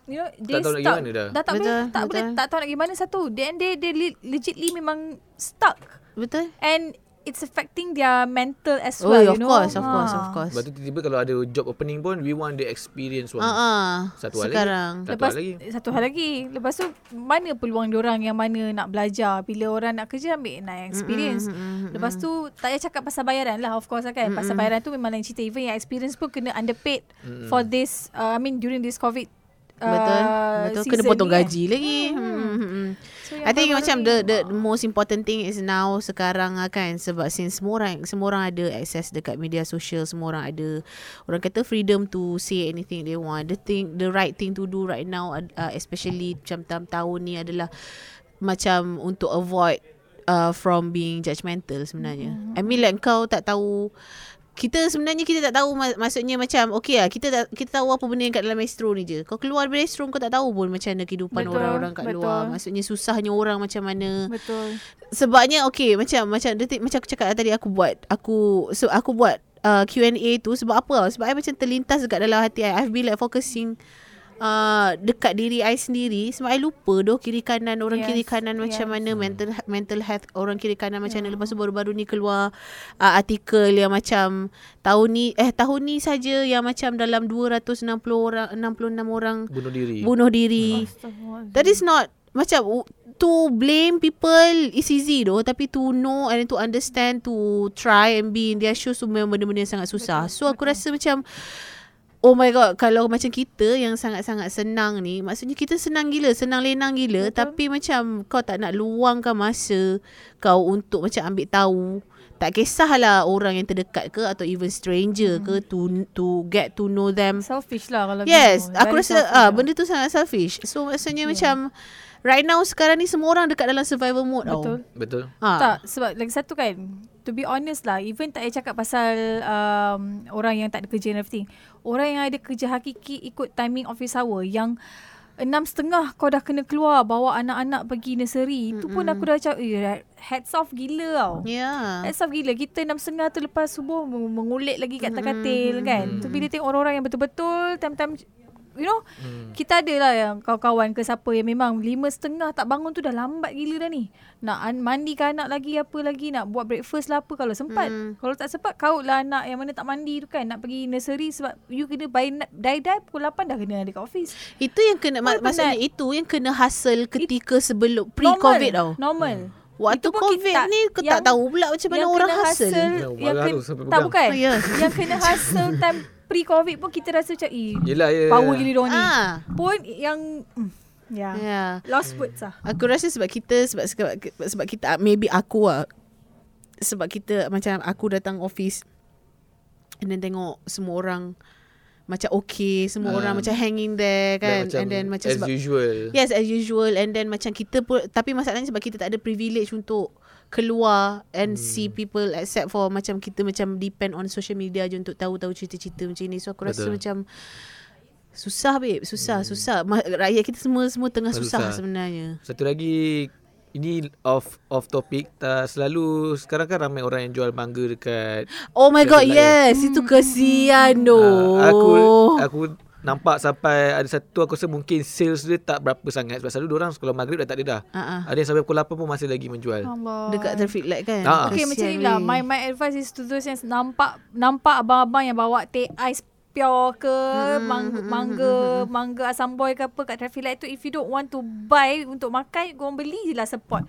you know they tahu nak stuck pergi mana dah. dah tak Betul, boleh tak boleh betul. tak tahu nak pergi mana satu then they they legitly memang stuck Betul? and it's affecting their mental as Oh, well of you know course, of course, Ha. of course. Lepas tu tiba-tiba kalau ada job opening pun we want the experience one. Ah, ah. Satu hal lagi. Sekarang. Satu Lepas hal lagi. satu hal lagi. Lepas tu mana peluang diorang yang mana nak belajar bila orang nak kerja ambil nak experience. Mm-mm, Lepas tu tak payah cakap pasal bayaran lah of course lah kan. Pasal bayaran tu memang lain cerita even yang experience pun kena underpaid for this uh, I mean during this covid uh, Betul. Betul. Kena potong ni, kan. gaji lagi. Hmm. hmm. So, I think macam the the ah. most important thing is now sekarang lah kan sebab since semua orang semua orang ada access dekat media sosial semua orang ada orang kata freedom to say anything they want the thing the right thing to do right now uh, especially macam tahun tahun ni adalah macam untuk avoid uh, from being judgmental sebenarnya. Mm-hmm. I mean like kau tak tahu kita sebenarnya kita tak tahu mak- maksudnya macam okey lah kita tak, kita tahu apa benda yang kat dalam Astro ni je. Kau keluar dari Astro kau tak tahu pun macam mana kehidupan Betul, orang-orang kat betul. luar. Maksudnya susahnya orang macam mana. Betul. Sebabnya okey macam macam detik macam aku cakap tadi aku buat aku so aku buat uh, Q&A tu sebab apa? Sebab I macam terlintas dekat dalam hati I. I've been like focusing uh, dekat diri I sendiri sebab I lupa doh kiri kanan orang Yes, kiri kanan macam yes. mana mental mental health orang kiri kanan macam mana lepas tu baru-baru ni keluar uh, artikel yang macam tahun ni eh tahun ni saja yang macam dalam 260 orang 66 orang Bunuh diri. bunuh diri. Astaghfirullahaladzim. That is not macam to blame people is easy though tapi to know and to understand to try and be in their shoes tu memang benda-benda yang sangat susah. Betul, so aku rasa macam Oh my god kalau macam kita yang sangat-sangat senang ni maksudnya kita senang gila senang lenang gila Betul. tapi macam kau tak nak luangkan masa kau untuk macam ambil tahu tak kisahlah orang yang terdekat ke atau even stranger ke to to get to know them selfish lah kalau Yes, gitu. aku Very rasa ah lah. benda tu sangat selfish. So maksudnya Yeah. macam right now sekarang ni semua orang dekat dalam survival mode Betul. tau. Betul. Ha. Tak, sebab lagi satu kan, to be honest lah, even tak payah cakap pasal um, orang yang tak ada kerja and everything. Orang yang ada kerja hakiki ikut timing office hour yang enam setengah kau dah kena keluar bawa anak-anak pergi nursery. Itu pun aku dah cakap, eh, hats off gila tau. Yeah. Hats off gila. Kita enam setengah tu lepas subuh meng- mengulit lagi kat atas katil kan. Tu bila tengok orang-orang yang betul-betul time-time You know Hmm. Kita ada lah yang kawan-kawan ke siapa yang memang lima setengah tak bangun tu dah lambat gila dah ni. Nak an- mandikan anak lagi apa lagi nak buat breakfast lah apa kalau sempat. Hmm. Kalau tak sempat kaut lah anak yang mana tak mandi tu kan nak pergi nursery sebab you kena by die-die pukul 8 dah kena ada kat office. Itu yang kena mak- maksudnya penat. itu yang kena hasil ketika sebelum pre-covid tau. Normal. Waktu Itu pun covid kita- ni kau yang- tak tahu pula macam mana yang orang kena hasil. Yang Ya, marah kena, tu sampai tak bukan. Oh, ya. Yang kena hasil time pre-covid pun kita rasa macam eh Yelah, ya. power gila diorang ni. Ah. Pun yang mm, ya. Ya. Lost words lah. Aku rasa sebab kita sebab sebab, sebab kita maybe aku lah sebab kita macam aku datang office and then tengok semua orang macam okay semua Ah. orang macam hanging there kan macam and then macam as sebab usual. Yes as usual and then macam kita pun tapi masalahnya sebab kita tak ada privilege untuk keluar and hmm. see people except for macam kita macam depend on social media je untuk tahu-tahu cerita-cerita macam ni. So aku rasa Betul. macam susah babe. Susah hmm. susah. Ma- rakyat kita semua semua tengah susah, Susah. sebenarnya. Satu lagi ini off off topic. Tak selalu sekarang kan ramai orang yang jual mangga dekat oh my god yes. Itu kesian doh Ah, aku aku nampak sampai ada satu aku rasa mungkin sales dia tak berapa sangat sebab selalu orang kalau maghrib dah tak ada dah. uh-uh. Ada yang sampai pukul 8 pun masih lagi menjual. Allah. dekat traffic light kan Ah. Okay macam Kesian ni lah my, my advice is to those yang nampak Nampak abang-abang yang bawa teh ais pure ke Hmm, mangga, mangga mangga asam boy ke apa kat traffic light tu if you don't want to buy untuk makan korang beli je lah support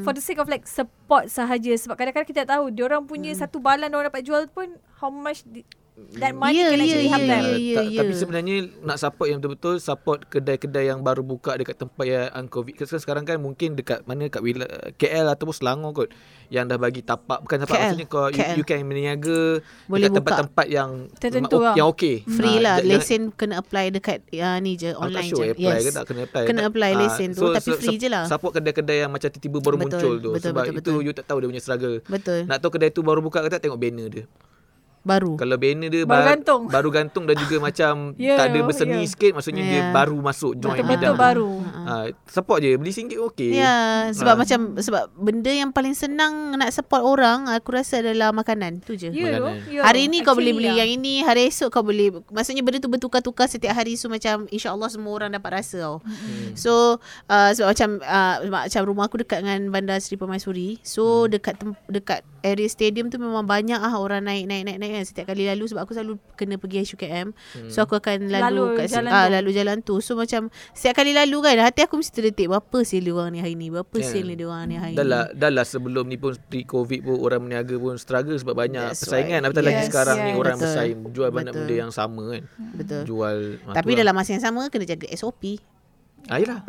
for the sake of like support sahaja sebab kadang-kadang kita tak tahu diorang punya satu balan diorang dapat jual pun how much di, that money Yeah, can yeah, actually help yeah, them yeah. Uh, ta- Tapi ya. sebenarnya nak support yang betul-betul support kedai-kedai yang baru buka dekat tempat yang uncovid. Kan sekarang kan mungkin dekat mana kat wilayah KL ataupun Selangor kot yang dah bagi tapak bukan tapak KL. maksudnya kau you, KL. you can berniaga Boleh dekat buka. tempat-tempat yang Tertentu ma- lah. yang okey. free Ah, lah jangan- lesen kena apply dekat uh, ni je tak online sure je apply ke tak kena apply. Kena Tak- apply ah, lesen tu, tapi free je lah. Support kedai-kedai yang macam tiba-tiba baru Betul, muncul tu betul, sebab betul, itu betul. you tak tahu dia punya struggle. betul Nak tahu kedai tu baru buka ke tak tengok banner dia. Baru. Kalau banner dia Baru ba- gantung. baru gantung dan juga macam Ya, tak ada ya. berseni sikit maksudnya dia Ya. baru masuk join Betul-betul bidang. baru. Ha, support je beli singgit okey. Ya, sebab Ah. macam sebab benda yang paling senang nak support orang aku rasa adalah makanan. Tu je. Tu. Makanan. Ya. Hari ni kau boleh beli ya. yang ini, hari esok kau boleh maksudnya benda tu bertukar-tukar setiap hari so macam insya-Allah semua orang dapat rasa tau. Hmm. So uh, sebab macam uh, macam rumah aku dekat dengan Bandar Seri Permaisuri. So Hmm. dekat tem- dekat area stadium tu memang banyak ah orang naik naik naik naik kan setiap kali lalu sebab aku selalu kena pergi HUKM. Hmm. So aku akan lalu, Lalu kat jalan ah, tu. lalu jalan tu. So macam setiap kali lalu kan hati aku mesti terdetik berapa sale dia orang ni hari ni, berapa Ya. sale dia orang ni hari Dah lah, ni. dah lah sebelum ni pun pre-covid pun orang berniaga pun struggle sebab banyak That's persaingan. right. Apatah lagi Yes, sekarang ni yes. orang Betul. bersaing jual banyak Betul. benda yang sama kan. Betul. Jual Tapi dalam masa yang sama kena jaga SOP. Ah, yelah.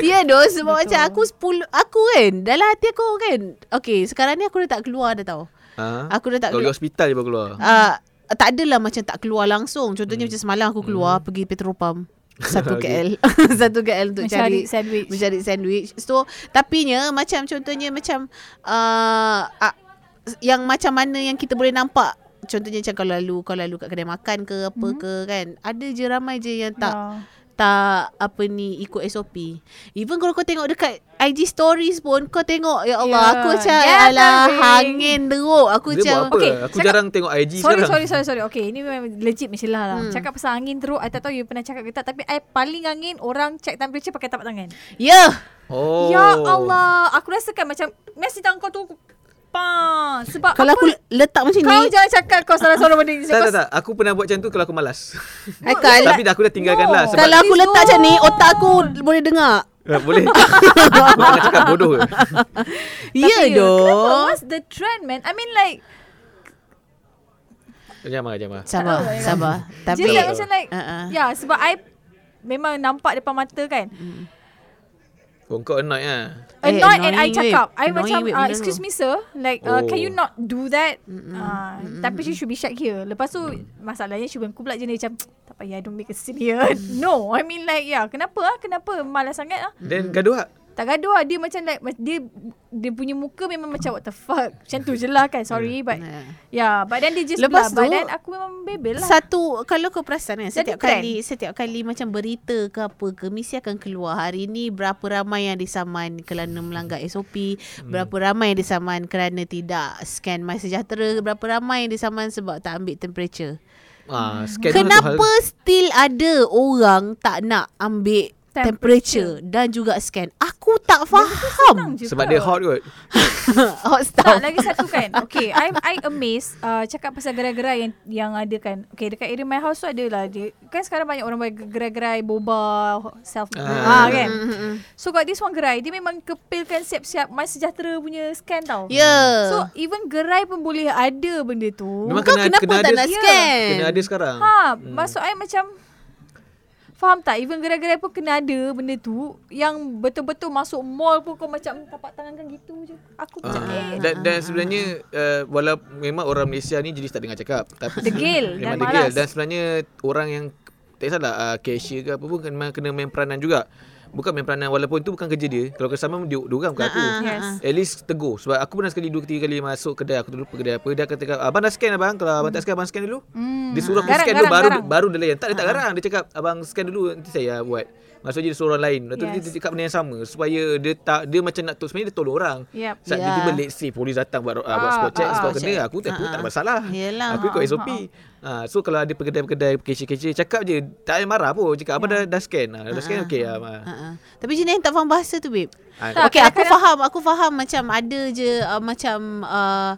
Ya doh sebab macam aku 10 aku kan dalam hati aku kan. Okay sekarang ni aku dah tak keluar dah tau. Ha? Aku dah tak Kalau pergi keluar. hospital je baru keluar. Uh, tak adalah macam tak keluar langsung. Contohnya Hmm. macam semalam aku keluar pergi Petropam. Satu Okay. KL. Satu KL untuk Mencari cari sandwich. mencari sandwich. So tapinya macam contohnya macam uh, uh, yang macam mana yang kita boleh nampak Contohnya macam kalau lalu Kau lalu kat kedai makan ke Apa Mhm. ke kan Ada je ramai je yang tak Ya. Tak apa ni ikut SOP. Even kalau kau tengok dekat IG stories pun kau tengok ya Allah Ya, aku macam gathering. alah hangin teruk. Aku Dia macam apa? Okay, Aku cakap- jarang tengok IG Sorry, sekarang. sorry, sorry, sorry. Okay, ini memang legit Michelin lah. Hmm. Cakap pasal angin teruk, I tak tahu you pernah cakap ke tak. Tapi I paling angin orang check temperature pakai tapak tangan. Ya. Oh. Ya Allah, aku rasakan macam mesti tangan kau tu pa. Sebab Kalau aku letak macam kau ni jangan cakap kau salah seorang benda ni. Tak, Kau tak, tak. Aku pernah buat macam tu kalau aku malas. Tapi dah aku dah tinggalkan No. lah. Sebab kalau aku letak macam ni otak aku boleh dengar. Eh, boleh. Kau nak cakap bodoh ke? Ya Kenapa? doh. What's the trend man? I mean like Jangan marah, jangan marah. Sabar, ya. sabar. Tapi Just like macam like Uh-uh. Ya sebab I Memang nampak depan mata kan Oh, kau annoyed lah. Eh, Annoyed and I cakap. I Annoying, macam uh, Excuse me sir Like uh, Can Oh. you not do that uh, Tapi she should be checked here Lepas tu Masalahnya Syuban aku pula jenis macam Tak payah don't make a scene here No I mean like yeah, Kenapa ah? Kenapa malas sangat ah? Then gaduh lah. Tak gaduh lah Dia macam like Dia dia punya muka memang macam What the fuck Macam tu je lah kan Sorry but Nah. Yeah But then dia just Lepas Lepas But tu, then aku memang bebel lah Satu kalau kau perasan kan Jadi setiap trend. kali setiap kali macam berita ke apa ke mesti akan keluar hari ni berapa ramai yang disaman kerana melanggar SOP, Hmm. berapa ramai yang disaman kerana tidak scan My Sejahtera, berapa ramai yang disaman sebab tak ambil temperature. Ah, Kenapa hal. still ada orang tak nak ambil Temperature. temperature dan juga scan? Aku tak faham. Sebab dia hot kot. Hot Tak stuff. lagi satu kan Okay I I amazed uh, Cakap pasal gerai-gerai yang Yang ada kan Okay dekat area my house tu ada lah dia, Kan sekarang banyak orang buat gerai-gerai Boba Self Ah. ah, kan Mm, mm, mm. So got this one gerai Dia memang kepilkan siap-siap My Sejahtera punya scan tau Ya. Yeah. So even gerai pun boleh ada benda tu Memang Kau kena, kenapa kena tak ada, nak Ya. scan? Kena ada sekarang. Ha, hmm. maksud I macam Faham tak? Even gerai-gerai pun kena ada benda tu Yang betul-betul masuk mall pun kau macam tapak tangan kan gitu je. Aku macam Ah, eh. Dan, dan sebenarnya uh, walau memang orang Malaysia ni jenis tak dengar cakap tapi Degil memang dan degil. malas. dan sebenarnya orang yang tak kisahlah uh, cashier ke apa pun kena kena main peranan juga bukan main peranan walaupun itu bukan kerja dia. Kalau kesama dia diorang bukan aku. Yes. At least tegur. Sebab aku pernah sekali Dua tiga kali masuk kedai Aku lupa kedai apa Dia cakap Abang dah scan abang. Kalau abang tak scan Abang scan dulu. Hmm. Dia suruh aku Garang, scan dulu garang, Baru garang. baru dia layan. Tak dia tak garang. Dia cakap Abang scan dulu Nanti saya buat Maksudnya dia suruh orang lain Lepas tu Yes. dia cakap benda yang sama Supaya dia tak Dia macam nak Sebenarnya dia tolong orang Yep. Saat Ya. tiba-tiba let's say Polis datang buat, uh, buat Ah, spot check ah, Spot ah, kena check. Aku tak, aku Ah, tak ada ah. masalah Yelah. Aku ikut SOP Ha, so kalau ada kedai-kedai kecil-kecil cakap je tak payah marah pun cakap apa dah dah scan ah dah scan okey Ha, ha. Tapi jenis yang tak faham bahasa tu babe. Tak, okay, aku faham. Aku faham macam ada je uh, macam uh,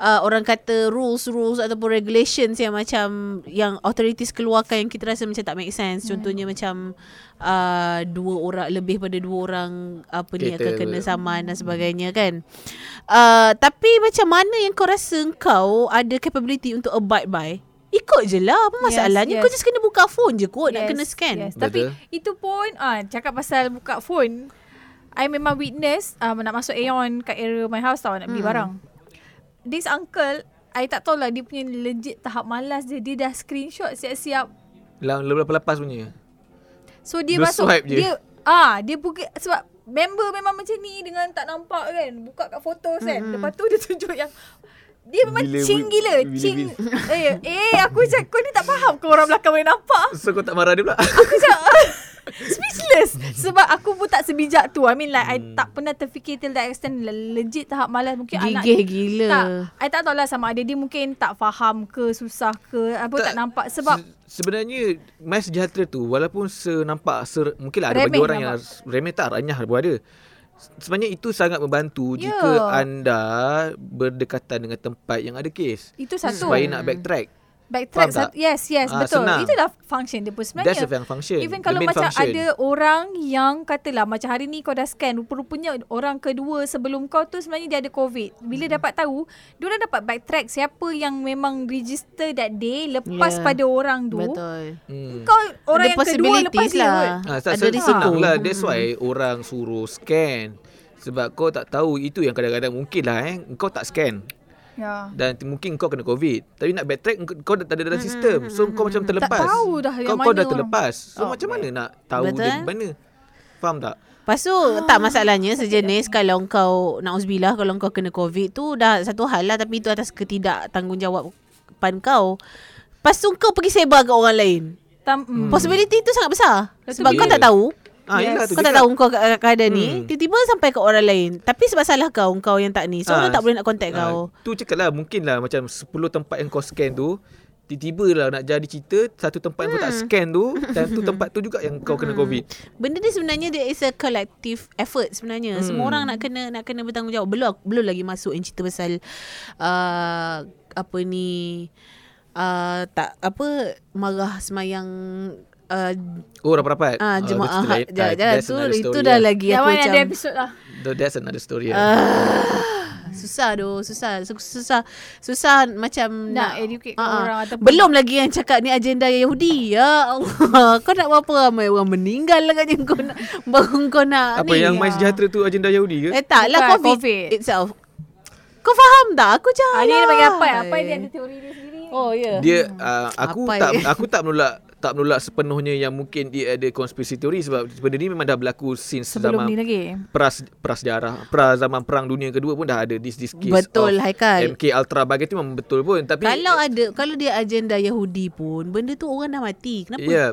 uh, orang kata rules rules ataupun regulations yang macam yang authorities keluarkan yang kita rasa macam tak make sense. Contohnya macam uh, dua orang lebih pada dua orang apa ni akan kena ke. saman dan sebagainya kan. Uh, tapi macam mana yang kau rasa kau ada capability untuk abide by? Ikut je lah Apa Yes, masalahnya yes. Kau just kena buka phone je kot Nak kena scan Yes. Tapi Betul. itu pun ah cakap pasal buka phone. I memang witness um, nak masuk Aeon kat area my house tau nak beli Hmm. barang. This uncle I tak tahu lah dia punya legit tahap malas dia. Dia dah screenshot siap-siap. Lang lepas punya. So dia Dia masuk swipe je. dia ah dia buka sebab member memang macam ni dengan tak nampak kan. Buka kat fotos kan. Mm-mm. Lepas tu dia tunjuk yang Dia memang Bila- cing gila. bila- Cing. eh, eh aku cakap kau ni tak faham ke orang belakang boleh nampak. So kau tak marah dia pula Aku cakap speechless sebab aku pun tak sebijak tu. I mean like I Hmm. tak pernah terfikir till that extent Le- legit tahap malas mungkin anak Gigih gila. Tak, I tak tahulah sama ada dia mungkin tak faham ke susah ke apa tak, Tak, nampak sebab Se- sebenarnya My Sejahtera tu walaupun senampak ser, mungkinlah ada bagi orang yang remeh tak renyah pun ada. Sebenarnya itu sangat membantu Ya. jika anda berdekatan dengan tempat yang ada kes. itu satu. Supaya nak backtrack. Backtrack satu. Yes, yes, Ah, betul. senang. Itulah function dia pun sebenarnya. That's the function. Even kalau macam function. ada orang yang katalah macam hari ni kau dah scan rupa-rupanya orang kedua sebelum kau tu sebenarnya dia ada covid. Bila Hmm. dapat tahu, dia orang dapat backtrack siapa yang memang register that day lepas Yeah. pada orang tu. Betul. Hmm. Kau orang Ada yang kedua lepas dia. lah. kot. Ah, tak, Ada risiko. senang lah. That's why orang suruh scan. Sebab kau tak tahu itu yang kadang-kadang mungkin lah eh. Kau tak scan. Ya. Dan mungkin kau kena COVID. Tapi nak backtrack kau, kau dah tak ada dalam sistem. So kau macam terlepas. tahu dah yang kau, kau mana dah orang. terlepas. So Oh, macam mana nak tahu Betul. dia mana? Faham tak? Lepas tu tak masalahnya sejenis kalau kau na'uzubillah kalau kau kena covid tu dah satu hal lah tapi itu atas ketidak tanggungjawab kau. Lepas tu kau pergi sebar ke orang lain. Tam, mm. Possibility tu sangat besar. Betul. Sebab kau tak tahu. Ah, Yes. tu Kau tak tahu kau kat keadaan ni Hmm. Tiba-tiba sampai ke orang lain Tapi sebab salah kau Kau yang tak ni So Ah, orang tak boleh nak contact Ah, kau Tu cakap lah mungkin lah macam 10 tempat yang kau scan tu tiba-tiba lah nak jadi cerita satu tempat yang kau tak Hmm. scan tu dan tu tempat tu juga yang kau kena covid. Benda ni sebenarnya Dia is a collective effort sebenarnya Hmm. Semua orang nak kena Nak kena bertanggungjawab Belum belum lagi masuk Yang cerita pasal uh, Apa ni uh, Tak Apa Marah semayang uh, Oh rapat-rapat. Ah, Ah, jemaah tu cerita lain. jangan, Ah, jangan that's tu another itu story dah lah. lagi Yang aku mana macam ada episod lah. Though That's another story lah. Ah, susah doh, susah. Su- Susah susah macam Nak educate Ah, ah. orang ataupun Belum lagi yang cakap ni agenda Yahudi. Ya Allah. Kau nak berapa ramai orang meninggal lah katnya kau nak baru kau nak Apa ni. yang My Sejahtera tu agenda Yahudi ke? Eh tak lah COVID, COVID. itself. Kau faham tak? Aku jahat. Ah, dia dia bagi apa? Apa dia ada teori dia sendiri. Oh ya. Yeah. Dia uh, aku Apa tak ya? aku tak menolak tak menolak sepenuhnya yang mungkin dia ada konspirasi teori sebab benda ni memang dah berlaku since Sebelum zaman ni lagi. pras prasejarah pra zaman perang dunia kedua pun dah ada this this case Betul, of Haikal. MK Ultra bagi tu memang betul pun tapi Kalau ada kalau dia agenda Yahudi pun benda tu orang dah mati. Kenapa? Ya.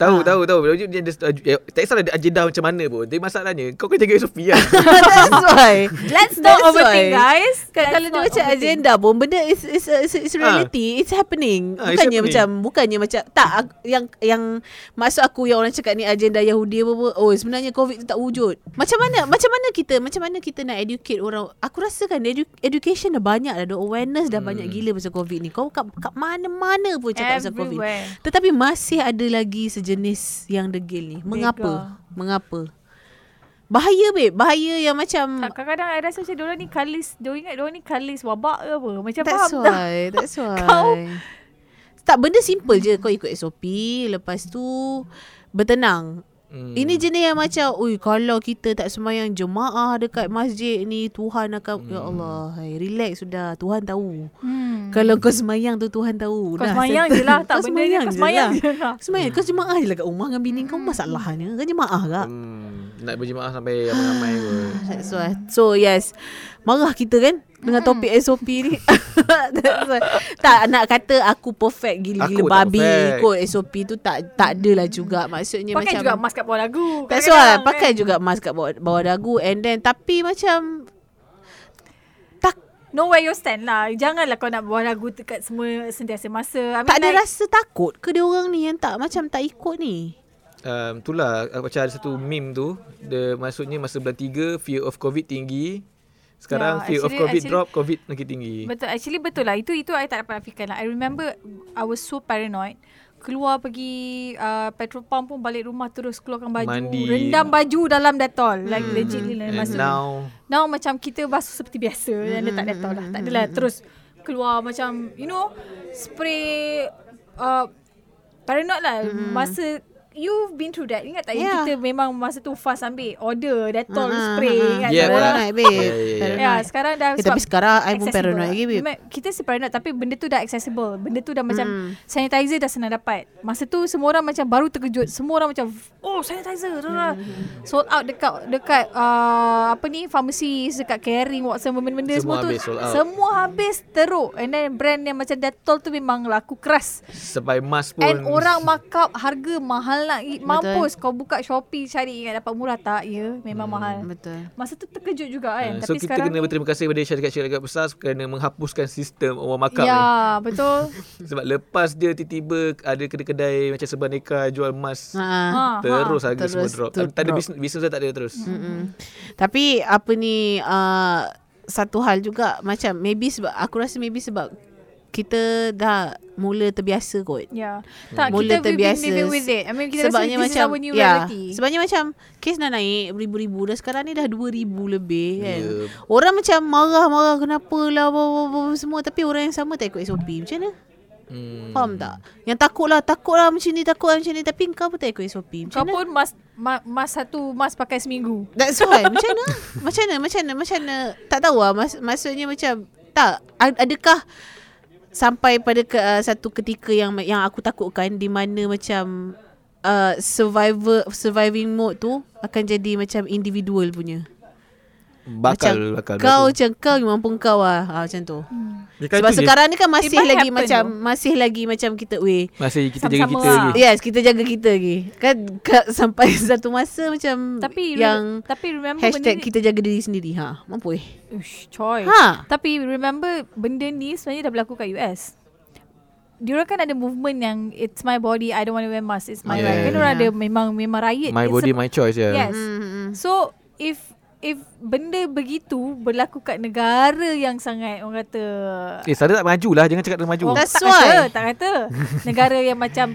Tahu, Ah. tahu, tahu. Dia, dia, dia, dia, tak kisahlah dia agenda macam mana pun. Tapi masalahnya, kau kena jaga SOP kan. That's why. Let's That's not overthink why. guys. Let's kalau dia macam agenda pun benda is is is, is reality it's happening Ah, it's bukannya happening. macam bukannya macam tak ak- yang yang maksud aku yang orang cakap ni agenda Yahudi apa, apa oh sebenarnya covid tu tak wujud macam mana macam mana kita macam mana kita nak educate orang aku rasa kan edu, education dah banyak dah the awareness dah banyak Hmm. gila pasal covid ni kau kat, kat mana-mana pun cakap pasal covid Everywhere. tetapi masih ada lagi sejenis yang degil ni? Mengapa? Mengapa? Bahaya babe. Bahaya yang macam Tak, kadang-kadang I rasa macam diorang ni kalis. Diorang ingat diorang ni kalis wabak ke apa. Macam That's faham tak? why That's why. Kau- Tak benda simple je. Kau ikut SOP Lepas tu Bertenang Hmm. Ini jenis yang macam Ui kalau kita tak semayang jemaah Dekat masjid ni Tuhan akan Ya Allah hai, Relax sudah Tuhan tahu Hmm. Kalau kau semayang tu Tuhan tahu Kau Dah, semayang je lah. Tak Kau benda ni kau je semayang lah. je lah. Semayang Kau jemaah je lah kat rumah Dengan bini kau Masalahnya Kau jemaah kak Hmm, nak berjemaah sampai ramai-ramai pun. That's why. So yes Marah kita kan Dengan topik SOP ni. Tak nak kata Aku perfect Aku Gila-gila tak babi perfect. Ikut SOP tu Tak tak adalah juga Maksudnya Pakai macam juga mask kat bawah lagu. That's why Pakai kan? juga mask kat bawah, bawah dagu And then Tapi macam Tak Know where you stand lah. Janganlah kau nak bawah lagu dekat semua sentiasa masa. I mean, tak ada like, rasa takut ke dia orang ni Yang tak macam tak ikut ni Um, itulah uh, macam ada satu meme tu. Dia maksudnya masa bulan 3 fear of covid tinggi. Sekarang Yeah, fear of actually- covid actually- drop, covid makin tinggi. Betul. Actually betul lah. Itu itu I tak dapat fikir lah. I remember I was so paranoid. Keluar pergi uh, petrol pump pun balik rumah terus keluarkan baju. Mandi. Rendam baju dalam Dettol. Like Hmm. legit lah. And Masa now Now macam kita basuh seperti biasa Dan dia tak Dettol lah Tak adalah terus Keluar macam You know Spray uh, Paranoid lah Masa You've been through that Ingat tak Yeah. yeah. Kita memang masa tu fast ambil Order Dettol Ah, spray ah, ah. Ingat Yeah, tak? lah. Paranoid babe Yeah, yeah, yeah. Ya Paranoid. sekarang dah Eh, tapi sekarang I pun paranoid lagi babe Memang Kita si paranoid Tapi benda tu dah accessible Benda tu dah macam Hmm. Sanitizer dah senang dapat Masa tu semua orang macam Baru terkejut Semua orang macam oh sanitizer hmm. sold out dekat dekat uh, apa ni pharmacy dekat caring Watson benda-benda Semua semua, tu habis, sold out. semua habis teruk and then brand yang macam Dettol tu memang laku keras Sampai mask pun And orang markup harga mahal nak mampus kau buka Shopee cari ingat dapat murah tak ya memang hmm. mahal Betul. masa tu terkejut juga kan Uh, so tapi kita sekarang kena berterima kasih kepada syarikat-syarikat besar kerana menghapuskan sistem orang markup ya betul ni. Sebab lepas dia tiba-tiba ada kedai-kedai macam Sebaneka jual mask Ha. ha, terus harga Terus semua drop. Tak, ada bisnes, bisnes tak ada terus. Mm-mm. Tapi apa ni uh, satu hal juga macam maybe sebab aku rasa maybe sebab kita dah mula terbiasa kot. Ya. Tak Mula kita we've been terbiasa. living with it. I mean kita sebabnya rasa this macam is our new ya, reality. sebabnya macam kes dah naik beribu-ribu dah sekarang ni dah 2000 lebih kan. Ya. Orang macam marah-marah kenapa lah semua tapi orang yang sama tak ikut SOP. Macam mana? Hmm. Faham tak? Yang takut lah, takut lah macam ni, takut lah macam ni tapi kau pun tak ikut SOP. Kau Macam mana? pun mas, ma, mas satu mas pakai seminggu. That's why Macam mana Macam mana Macam mana Macam mana Tak tahu lah Mas, Maksudnya macam Tak ad- Adakah Sampai pada ke, uh, satu ketika yang yang aku takutkan di mana macam uh, survivor surviving mode tu akan jadi macam individual punya. Bakal macam bakal. kau macam kau mampu kau lah ha, macam tu. Kan Sebab je. sekarang ni kan masih lagi macam though. masih lagi macam kita weh masih kita jaga Sama-sama kita lah. lagi. Yes, kita jaga kita lagi. Kan ka, sampai satu masa macam Tapi yang tapi remember hashtag benda ni, kita jaga diri sendiri. Ha, mampu eh. Ush, coy. Ha. Tapi remember benda ni sebenarnya dah berlaku kat US. Diorang kan ada movement yang it's my body, I don't want to wear mask, it's my Yeah. right. Kan orang ada memang memang riot. My It's body a- my choice ya. Yes. Hmm. So if if benda begitu berlaku kat negara yang sangat orang kata Eh, sana tak maju lah. Jangan cakap dia maju. orang That's tak why. kata, tak kata. negara yang macam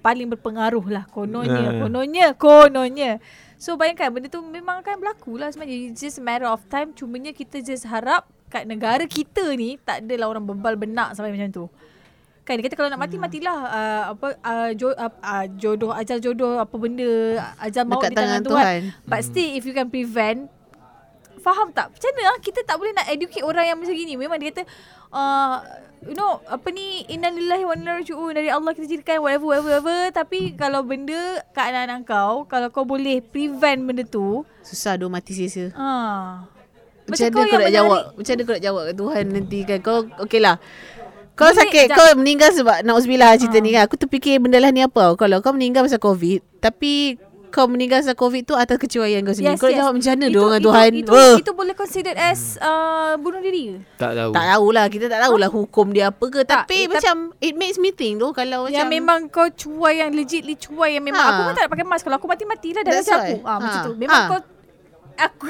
paling berpengaruh lah kononnya, Ah. kononnya, kononnya. So bayangkan benda tu memang akan berlaku lah sebenarnya. It's just a matter of time. Cumanya kita just harap kat negara kita ni tak adalah orang bebal benak sampai macam tu. Kan dia kata kalau nak mati Hmm. matilah uh, apa uh, jo, uh, uh, jodoh ajal jodoh apa benda ajal maut Dekat di tangan, tangan Tuhan. Tuhan. But still if you can prevent Faham tak? Macam mana ah? kita tak boleh nak educate orang yang macam gini. Memang dia kata uh, you know apa ni innalillahi wa inna raji'un dari Allah kita jadikan whatever whatever whatever tapi kalau benda kat anak-anak kau kalau kau boleh prevent benda tu Susah doh mati sia-sia. ah Macam mana kau kau nak jawab? Macam mana kau nak jawab Tuhan nanti kan? Kau okey lah. Kau sakit, jap. kau meninggal sebab Nauzubillah cerita Ah. ni kan. Aku terfikir benda lah ni apa. Kalau kau meninggal pasal COVID, tapi kau meninggal pasal COVID tu atas kecuaian kau sendiri. Yes, kau yes. jawab macam mana Itu- dengan itu- Tuhan? Itu, Oh. itu boleh considered as uh, bunuh diri. Tak tahu. Tak tahulah Kita tak tahulah hukum dia apa ke Tak, Tapi eh, macam It makes me think tu Kalau Yang macam memang kau cuai yang legitly cuai yang memang Ha. aku pun tak nak pakai mask. Kalau aku mati-matilah dah macam aku. Ah macam Ha. tu. Memang Ha. kau aku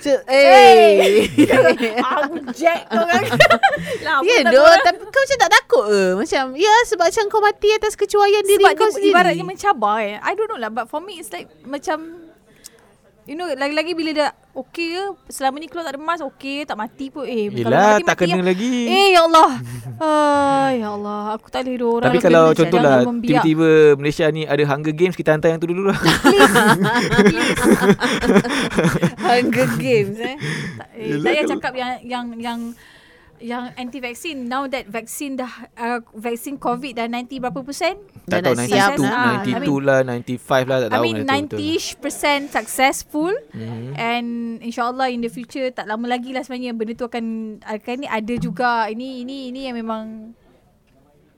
Ce- Eh aku jack kau kan. Lama Ya doh. Tapi kau macam tak takut ke Macam Ya sebab macam kau mati Atas kecuaian diri Sebab kau dia sendiri ibaratnya mencabar eh. I don't know lah but for me it's like macam You know lagi-lagi bila dah okay ke selama ni keluar tak ada mask okay tak mati pun eh Yelah, mati, tak mati kena lah. lagi. Eh ya Allah. Ah ya Allah aku tak boleh orang Tapi kalau contohlah tiba-tiba Malaysia ni ada Hunger Games kita hantar yang tu dulu lah. Hunger Games eh tak, eh, Yelah, tak payah kalau- cakap yang yang yang yang anti vaksin now that vaksin dah uh, vaksin covid dah 90 berapa persen tak Dah tahu nak siap 92, lah. 92 lah, 95 lah tak I tahu. mean tu betul. 90ish percent successful Mhm. and insyaallah in the future tak lama lagi lah sebenarnya benda tu akan akan ni ada juga ini ini ini yang memang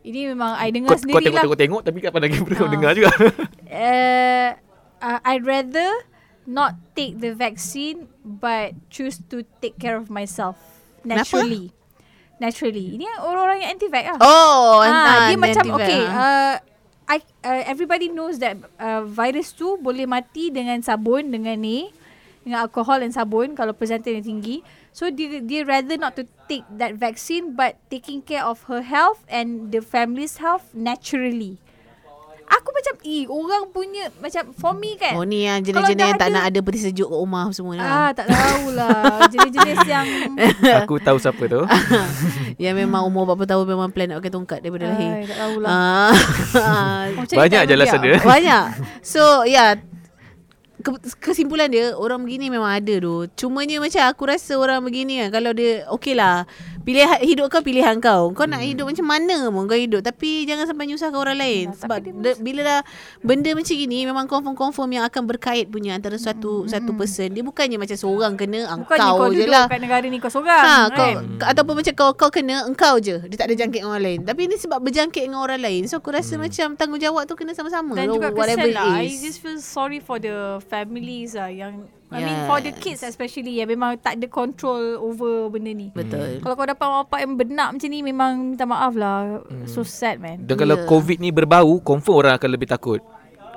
ini memang I dengar Kau, kau sendiri lah tengok-tengok tapi kapan lagi boleh kau Ah. dengar juga. uh, uh, I'd rather not take the vaccine but choose to take care of myself naturally. Naturally. Ini orang-orang yang anti-vax lah. Oh Ah, dia anti- macam okay, ah. uh, I uh, everybody knows that uh, virus tu boleh mati dengan sabun dengan ni dengan alkohol dan sabun kalau persentasenya tinggi. So dia dia rather not to take that vaccine but taking care of her health and the family's health naturally. Aku macam eh orang punya macam for me kan. Oh ni yang jenis-jenis yang tak ada- nak ada peti sejuk kat rumah semua Ah lah. tak tahulah jenis-jenis yang Aku tahu siapa tu. Yang memang umur berapa tahun memang plan nak pakai tongkat daripada lahir. Tak tahulah. Ah. Macam Banyak je membiak. dia. Banyak. So yeah ke, kesimpulan dia orang begini memang ada tu. Cumanya macam aku rasa orang begini kan kalau dia okey lah Pilihan hidup kau pilihan kau. Kau nak hidup macam mana pun kau hidup tapi jangan sampai nyusahkan orang lain Ya, sebab de, bila dah benda macam gini memang confirm-confirm yang akan berkait punya antara satu satu person. Dia bukannya macam seorang kena ah, Bukannya kau kau je lah. kat negara ni kau seorang. Ha, kau, kan? ataupun macam kau kau kena engkau je. Dia tak ada jangkit dengan orang lain. Tapi ini sebab berjangkit dengan orang lain. So aku rasa macam tanggungjawab tu kena sama-sama. Dan juga whatever kesian lah. I it is. just feel sorry for the families lah yang I mean Yes. for the kids especially yang memang tak ada control over benda ni. Betul. Kalau kau dapat mak bapak yang benak macam ni memang minta maaf lah. So sad man. Dan kalau Ya. COVID ni berbau, confirm orang akan lebih takut.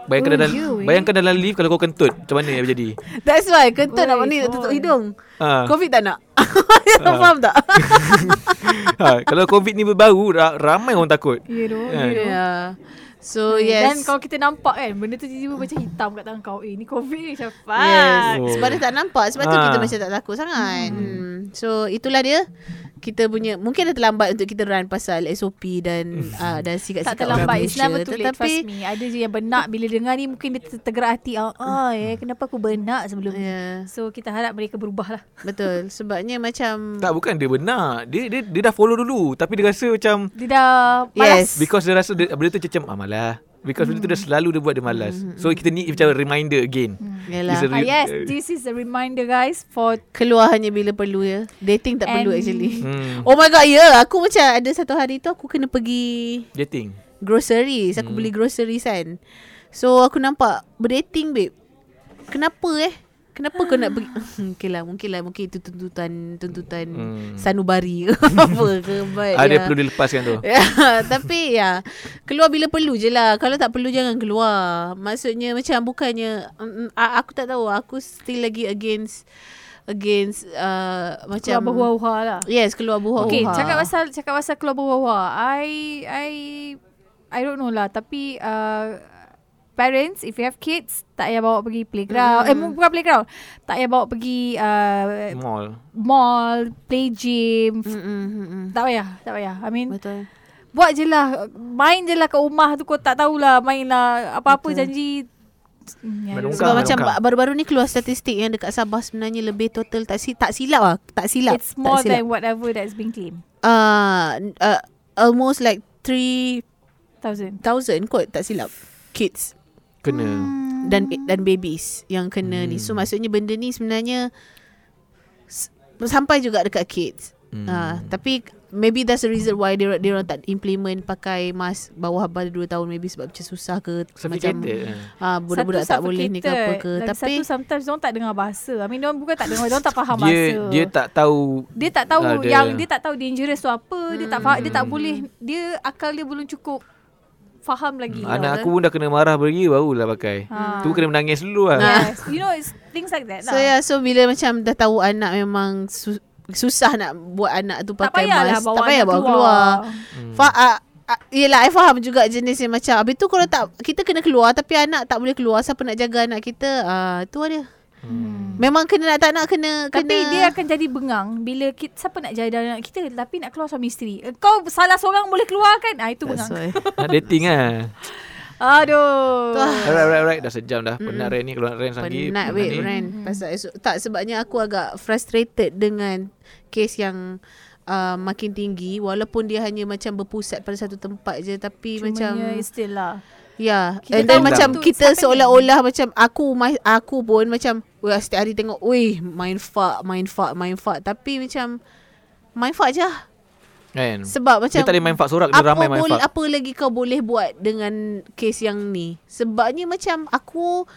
Bayangkan Oh, dalam you, eh. bayangkan dalam lift kalau kau kentut, macam mana yang berjadi? That's why kentut nak Oi, ni tutup hidung. Ha. Covid tak nak. Faham tak? ha, kalau COVID ni berbau, ra- ramai orang takut. Kan? you know. yeah. So Dan yes. kalau kita nampak kan Benda tu tiba-tiba macam hitam kat tangan kau Eh ni covid ni macam fuck Yes. Oh. Sebab dia tak nampak Sebab tu Ah. kita macam tak takut sangat hmm. So itulah dia Kita punya Mungkin dah terlambat Untuk kita run pasal SOP Dan uh, dan Tak terlambat orang It's never Malaysia. too late Tetapi Trust me. Ada je yang benak Bila dengar ni Mungkin dia ter- tergerak hati. Ah, ah eh, Kenapa aku benak sebelum ni? Yeah, So kita harap mereka berubah lah Betul. Sebabnya macam Tak bukan dia benar. Dia dia dia dah follow dulu. Tapi dia rasa macam Dia dah malas. Yes. Because dia rasa dia, benda tu macam ah Because benda tu dah selalu dia buat dia malas. So kita need macam reminder again. Yalah It's a Ah, re- yes, uh, this is a reminder guys for Keluar hanya bila perlu ya Dating tak perlu And- actually Hmm. Oh my god ya yeah. Aku macam ada satu hari tu Aku kena pergi Dating. Groceries Aku Hmm. beli groceries kan So aku nampak Berdating babe Kenapa eh Kenapa kau nak pergi Okay lah Mungkin lah Mungkin itu tuntutan Tuntutan Hmm. Sanubari ke Apa ke But Ada ya. perlu dilepaskan tu. Ya, tapi ya keluar bila perlu je lah. Kalau tak perlu jangan keluar. Maksudnya macam bukannya mm, mm, aku tak tahu. Aku still lagi against against uh, Keluar macam berhuha-huha lah Yes, keluar buah Okay, cakap pasal cakap pasal keluar berhuha. I I I don't know lah tapi uh, parents if you have kids tak payah bawa pergi playground. Mm. Eh bukan playground. Tak payah bawa pergi uh, Mall. mall, play gym. Mm, mm, mm, mm. Tak payah, tak payah. I mean Betul. buat je lah. Main je lah kat rumah tu kau tak tahulah main lah apa-apa Betul. janji ya, don't Sebab macam baru-baru ni keluar statistik yang dekat Sabah sebenarnya lebih total tak si tak silap lah. Tak silap. It's more tak silap. than whatever that's being claimed. uh, uh, almost like 3000 Thousand. kot tak silap. Kids. Kena. Hmm. dan dan babies yang kena hmm. ni. So maksudnya benda ni sebenarnya sampai juga dekat kids. Hmm. Hmm. Uh, tapi maybe that's the reason why dia dia orang tak implement pakai mask bawah pada 2 tahun maybe sebab macam susah ke macam Suffocated. ah uh, budak-budak tak boleh ni ke apa ke. Lagi tapi satu sometimes diorang tak dengar bahasa. I mean diorang bukan tak dengar, diorang tak faham dia bahasa. dia tak tahu dia tak tahu ada. yang dia tak tahu dangerous tu apa. Dia tak faham, dia tak Hmm. boleh dia akal dia belum cukup faham lagi. anak aku pun dah kena marah pergi barulah pakai. Ha. Tu kena menangis dulu lah. Yes. You know it's things like that so lah. yeah so bila macam dah tahu anak memang su- susah nak buat anak tu tak pakai payahlah mask bawa tak payah bawa keluar. keluar. Hmm. Fa- uh, uh, yelah I faham juga jenis yang macam Habis tu kalau tak Kita kena keluar Tapi anak tak boleh keluar Siapa nak jaga anak kita uh, Tu dia Hmm. Memang kena nak tak nak kena Tapi kena, dia akan jadi bengang bila kita, siapa nak jaga anak kita tapi nak keluar suami isteri. Kau salah seorang boleh keluar kan? Ah itu That's bengang. Nak dating lah. Aduh. Alright, alright, alright. Dah sejam dah. Penat Ren ni. Keluar Ren lagi. Penat Penat wait ni. Ren Pasal esok Tak sebabnya aku agak Frustrated dengan Kes yang uh, Makin tinggi Walaupun dia hanya macam Berpusat pada satu tempat je Tapi Cumanya macam still lah. Ya Kita And then tahu macam Kita seolah-olah Macam aku ma- Aku pun macam Wah setiap hari tengok Weh main fuck Main fuck Main fuck Tapi macam Main fuck je lah Kan? Sebab macam Dia tak boleh main fuck sorak. Dia apa ramai main boleh, fuck. Apa lagi kau boleh buat Dengan kes yang ni Sebabnya macam Aku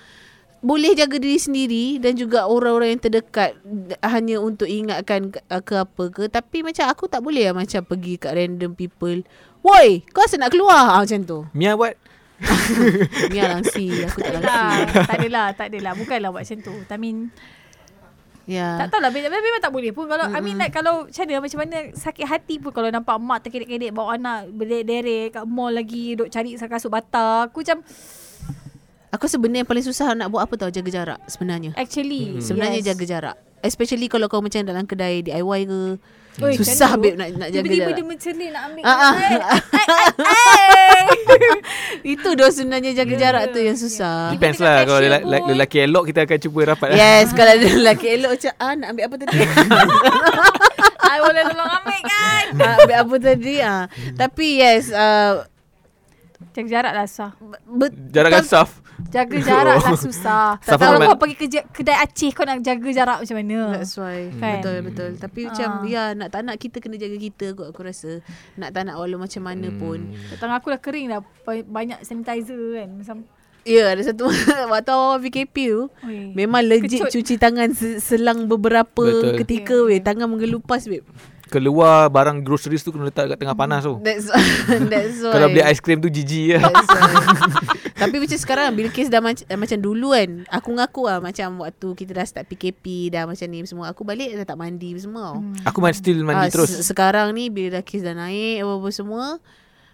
boleh jaga diri sendiri dan juga orang-orang yang terdekat d- hanya untuk ingatkan ke, ke apa ke tapi macam aku tak boleh lah macam pergi kat random people woi kau asal nak keluar ah, macam tu Mia buat. Mia langsi aku tak Tak langsi tak adalah, tak adalah. Bukanlah buat macam tu. I mean, ya tak tahulah. Memang, memang tak boleh pun. Kalau, I mean like kalau macam mana, macam mana sakit hati pun kalau nampak mak terkedek-kedek bawa anak berderet-deret kat mall lagi, duk cari kasut bata. Aku macam, aku sebenarnya yang paling susah nak buat apa tau jaga jarak sebenarnya actually. sebenarnya yes. jaga jarak especially kalau kau macam dalam kedai DIY ke Oi, susah babe nak nak jaga Tiba-tiba jarak dia mencelik nak ambil. Ah, ah. Itu doh sebenarnya jaga Ya, jarak ya, tu yang ya. susah. Depends dengan lah. Kalau cashier lelaki, lelaki elok kita akan cuba rapat lah. Yes, kalau ada lelaki elok macam ah nak ambil apa tadi? I boleh tolong ambil kan. Ah, apa tadi ah. Tapi yes, uh, Jaga jarak lah susah. bet, Jarak saf. Jaga jarak lah susah. Safar Kalau Ahmad. kau pergi kerja, kedai Aceh kau nak jaga jarak macam mana? That's why Kan? Betul betul Tapi Ah. macam Ya nak tak nak kita Kena jaga kita kot Aku rasa Nak tak nak walau macam mana pun Tangan aku dah kering dah. Ba- Banyak sanitizer kan. Macam, Ya ada satu Waktu awal PKP tu. Memang legit Kecut. cuci tangan se- Selang beberapa Betul. ketika Ya, weh Tangan mengelupas weh Keluar barang groceries tu kena letak kat tengah panas tu. That's That's why Kalau beli aiskrim tu jijik lah. That's why. Tapi macam sekarang Bila kes dah mac- eh, macam dulu kan Aku ngaku lah Macam waktu kita dah start PKP Dah macam ni semua Aku balik dah tak mandi semua tau. Aku man still mandi Ah, terus. se- Sekarang ni bila dah kes dah naik apa-apa semua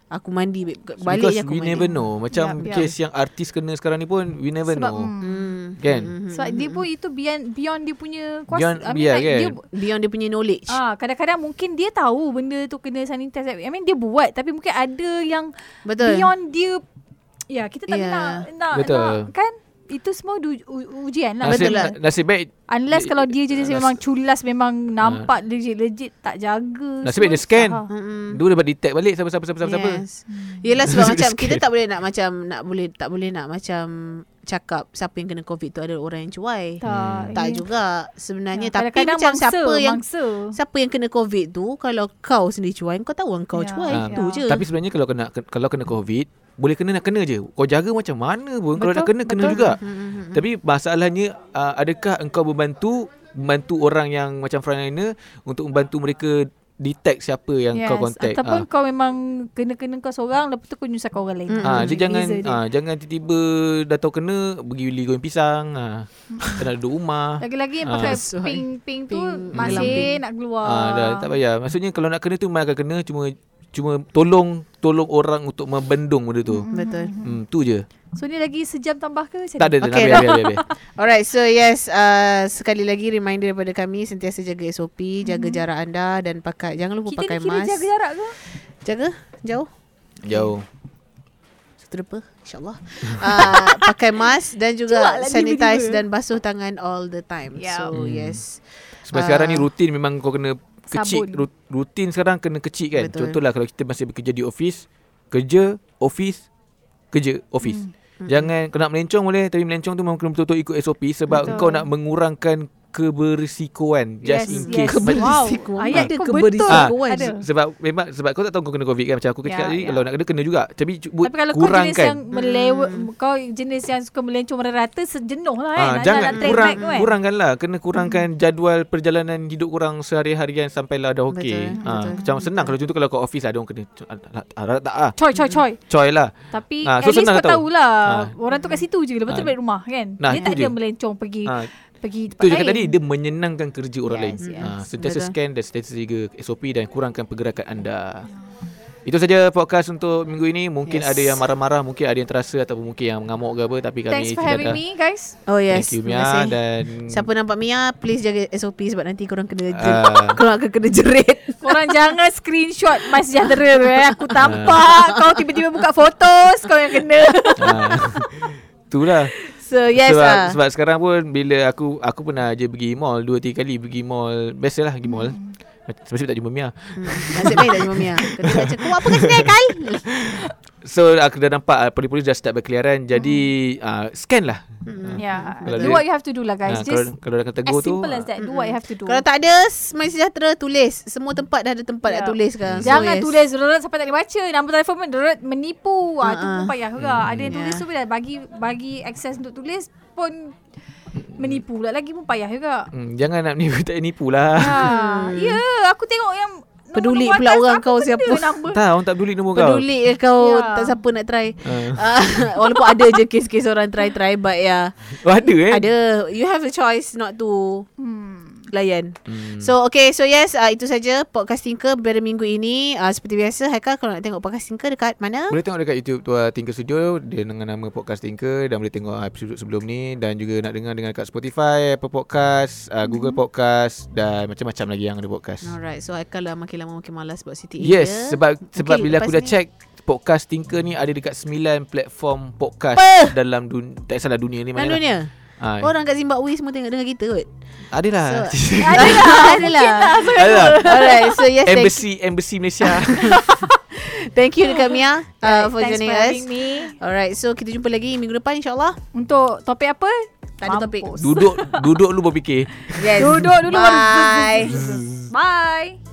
Aku mandi. Balik Because je aku we mandi never know. Macam Yup, yup. kes yang artis kena sekarang ni pun we never Sebab, know. mm. Kan? Sebab dia pun itu beyond, beyond dia punya kuasa. Beyond- I mean, yeah, like, kan? dia, Beyond dia punya knowledge Ah, kadang-kadang mungkin dia tahu benda tu kena sanitize. I mean dia buat tapi mungkin ada yang Betul beyond dia ya kita tak Yeah. nak nak, Betul. nak kan itu semua du, u, ujian lah. Nasib, Betul lah. nasib baik Unless Dia- kalau dia jenis nas- memang culas memang nampak legit-legit tak jaga. Nasib baik dia scan. Mm-mm. Dua dapat detect balik siapa siapa siapa. Yes. Yelah sebab Dia macam kita tak boleh nak macam nak boleh tak boleh nak macam cakap siapa yang kena covid tu adalah orang yang cuai. Tak, Tak ini- juga sebenarnya Ya, tapi kadang-kadang macam mangsa, siapa yang mangsa. siapa yang kena covid tu kalau kau sendiri cuai kau tahu orang kau Ya, cuai Ah, tu je. Tapi sebenarnya kalau kena kalau kena covid boleh kena nak kena je. Kau jaga macam mana pun kalau Betul, nak kena kena betul. juga. Hmm, Tapi masalahnya uh, adakah engkau membantu membantu orang yang macam frontliner untuk membantu mereka detect siapa yang yes. kau contact. Ataupun Ah. kau memang kena-kena kau seorang lepas tu kau nyusahkan orang lain. Mm. Ah, dia jangan dia. ah, jangan tiba-tiba dah tahu kena pergi beli goreng pisang. Tak nak duduk rumah. Lagi-lagi yang Ah. pakai That's why. pink-pink tu Pink, masih nak keluar. Ah, dah tak payah. Maksudnya kalau nak kena tu memang akan kena cuma cuma tolong tolong orang untuk membendung benda tu. Betul. Hmm, tu je. So ni lagi sejam tambah ke? Macam Tak ada, Okay. Biar, biar, biar. Alright, so yes, uh, sekali lagi reminder daripada kami sentiasa jaga SOP, jaga jarak anda dan pakai jangan lupa Kita pakai mask. jaga jarak ke? Jaga jauh. Jauh. Terpa InsyaAllah uh, Pakai mask Dan juga Sanitize dan basuh tangan All the time Yup. So Hmm. yes Sebab Ah. sekarang ni rutin memang kau kena kecil Sabun. rutin sekarang kena kecil kan. Betul. Contohlah kalau kita masih bekerja di office, kerja office, kerja office. Hmm. Jangan kau nak melencong boleh tapi melencong tu memang kena betul-betul ikut SOP sebab Betul. kau nak mengurangkan keberisikoan just Yes, in yes. case. Keberisikoan. Wow. Ayat Ada kau keberisikoan. betul. Ah, Ada. Sebab memang sebab kau tak tahu kau kena covid kan macam aku Ya, cakap tadi ya. kalau nak kena kena juga. Tapi cu- Tapi kalau kau jenis kurangkan. yang melewa, kau jenis yang suka melencong merata sejenuh lah kan. Ah, Nak- jangan nak track kurang back kan. kurangkanlah kena kurangkan jadual perjalanan hidup kurang sehari-harian sampailah dah okey. Betul, Ha betul. macam senang kalau contoh kalau kau office ada orang kena tak ah. Coy, coy, coy. Coy lah. Tapi Ah, at so least senang kau tahu. tahulah. Ah. Orang tu kat situ je. Lepas tu balik rumah kan. Dia tak ada melencong pergi Ha pergi tempat itu lain. tadi dia menyenangkan kerja orang Yes, lain. yes. Ha sentiasa Betul. scan dan sentiasa jaga SOP dan kurangkan pergerakan anda. Itu saja podcast untuk minggu ini. Mungkin Yes. ada yang marah-marah, mungkin ada yang terasa ataupun mungkin yang mengamuk ke apa tapi kami Thanks for having me guys. Oh yes Thank you Mia dan Siapa nampak Mia Please jaga SOP Sebab nanti korang kena Ah. Korang akan kena jerit Korang jangan screenshot My sejahtera eh. Aku tampak Kau tiba-tiba buka fotos Kau yang kena ah, itulah. So yes sebab, ah. sebab sekarang pun bila aku aku pernah je pergi mall dua tiga kali pergi mall biasalah pergi mall. Sebab tak jumpa Mia. hmm, Nasib baik tak jumpa Mia Kau dia macam Kau apa kat sini So aku dah nampak uh, polis-polis dah start berkeliaran jadi uh, scan lah. Hmm. Yeah Kalau Do dia- what you have to do lah guys Ah, Just kalau kalau dah kata As go tu. simple as that Do what you have to do Kalau tak ada Smile Sejahtera tulis Semua tempat dah ada tempat Ya. nak tulis sekarang So, Jangan yes. tulis Dorot sampai tak boleh baca Nombor telefon pun Dorot menipu ah, Itu Ah, pun ah. payah juga Ada yang tulis Ya. tu bila Bagi bagi akses untuk tulis Pun Menipu pula lagi pun payah juga Hmm, jangan nak nipu tak nipu lah. ha, Ya yeah, Aku tengok yang Peduli pula orang kau benda siapa. tak orang tak peduli nombor kau. Peduli kau Ya. Tak siapa nak try Ah. Ah, Walaupun ada je Kes-kes orang try-try But ya Oh, ada eh? Ada You have a choice Not to Hmm. Layan. Hmm. So okay So yes uh, Itu saja Podcast Tinker Pada minggu ini. Uh, Seperti biasa Haikal kalau nak tengok Podcast Tinker Dekat mana? Boleh tengok dekat YouTube Tua Tinker Studio Dia dengan nama Podcast Tinker Dan boleh tengok episod sebelum ni. Dan juga nak dengar Dengan dekat Spotify Apple Podcast uh, Google Podcast Dan macam-macam lagi yang ada podcast. Alright So Haikal lah makin lama makin malas Buat City Yes Sebab sebab Mungkin bila aku dah ni- check Podcast Tinker ni ada dekat 9 platform podcast Apa? dalam dunia tak salah dunia ni Dalam mana. dunia Ah, Orang kat Zimbabwe semua tengok dengan kita kot. Adalah. So, adalah. adalah. Adalah. Alright, so yes, thank, Embassy Embassy Malaysia. thank you dekat Mia uh, for Thanks joining for us. having me. Alright, so kita jumpa lagi minggu depan insyaAllah. Untuk topik apa? Tak ada topik. Duduk duduk lu berfikir. Yes. Duduk dulu baru- Bye. Bye.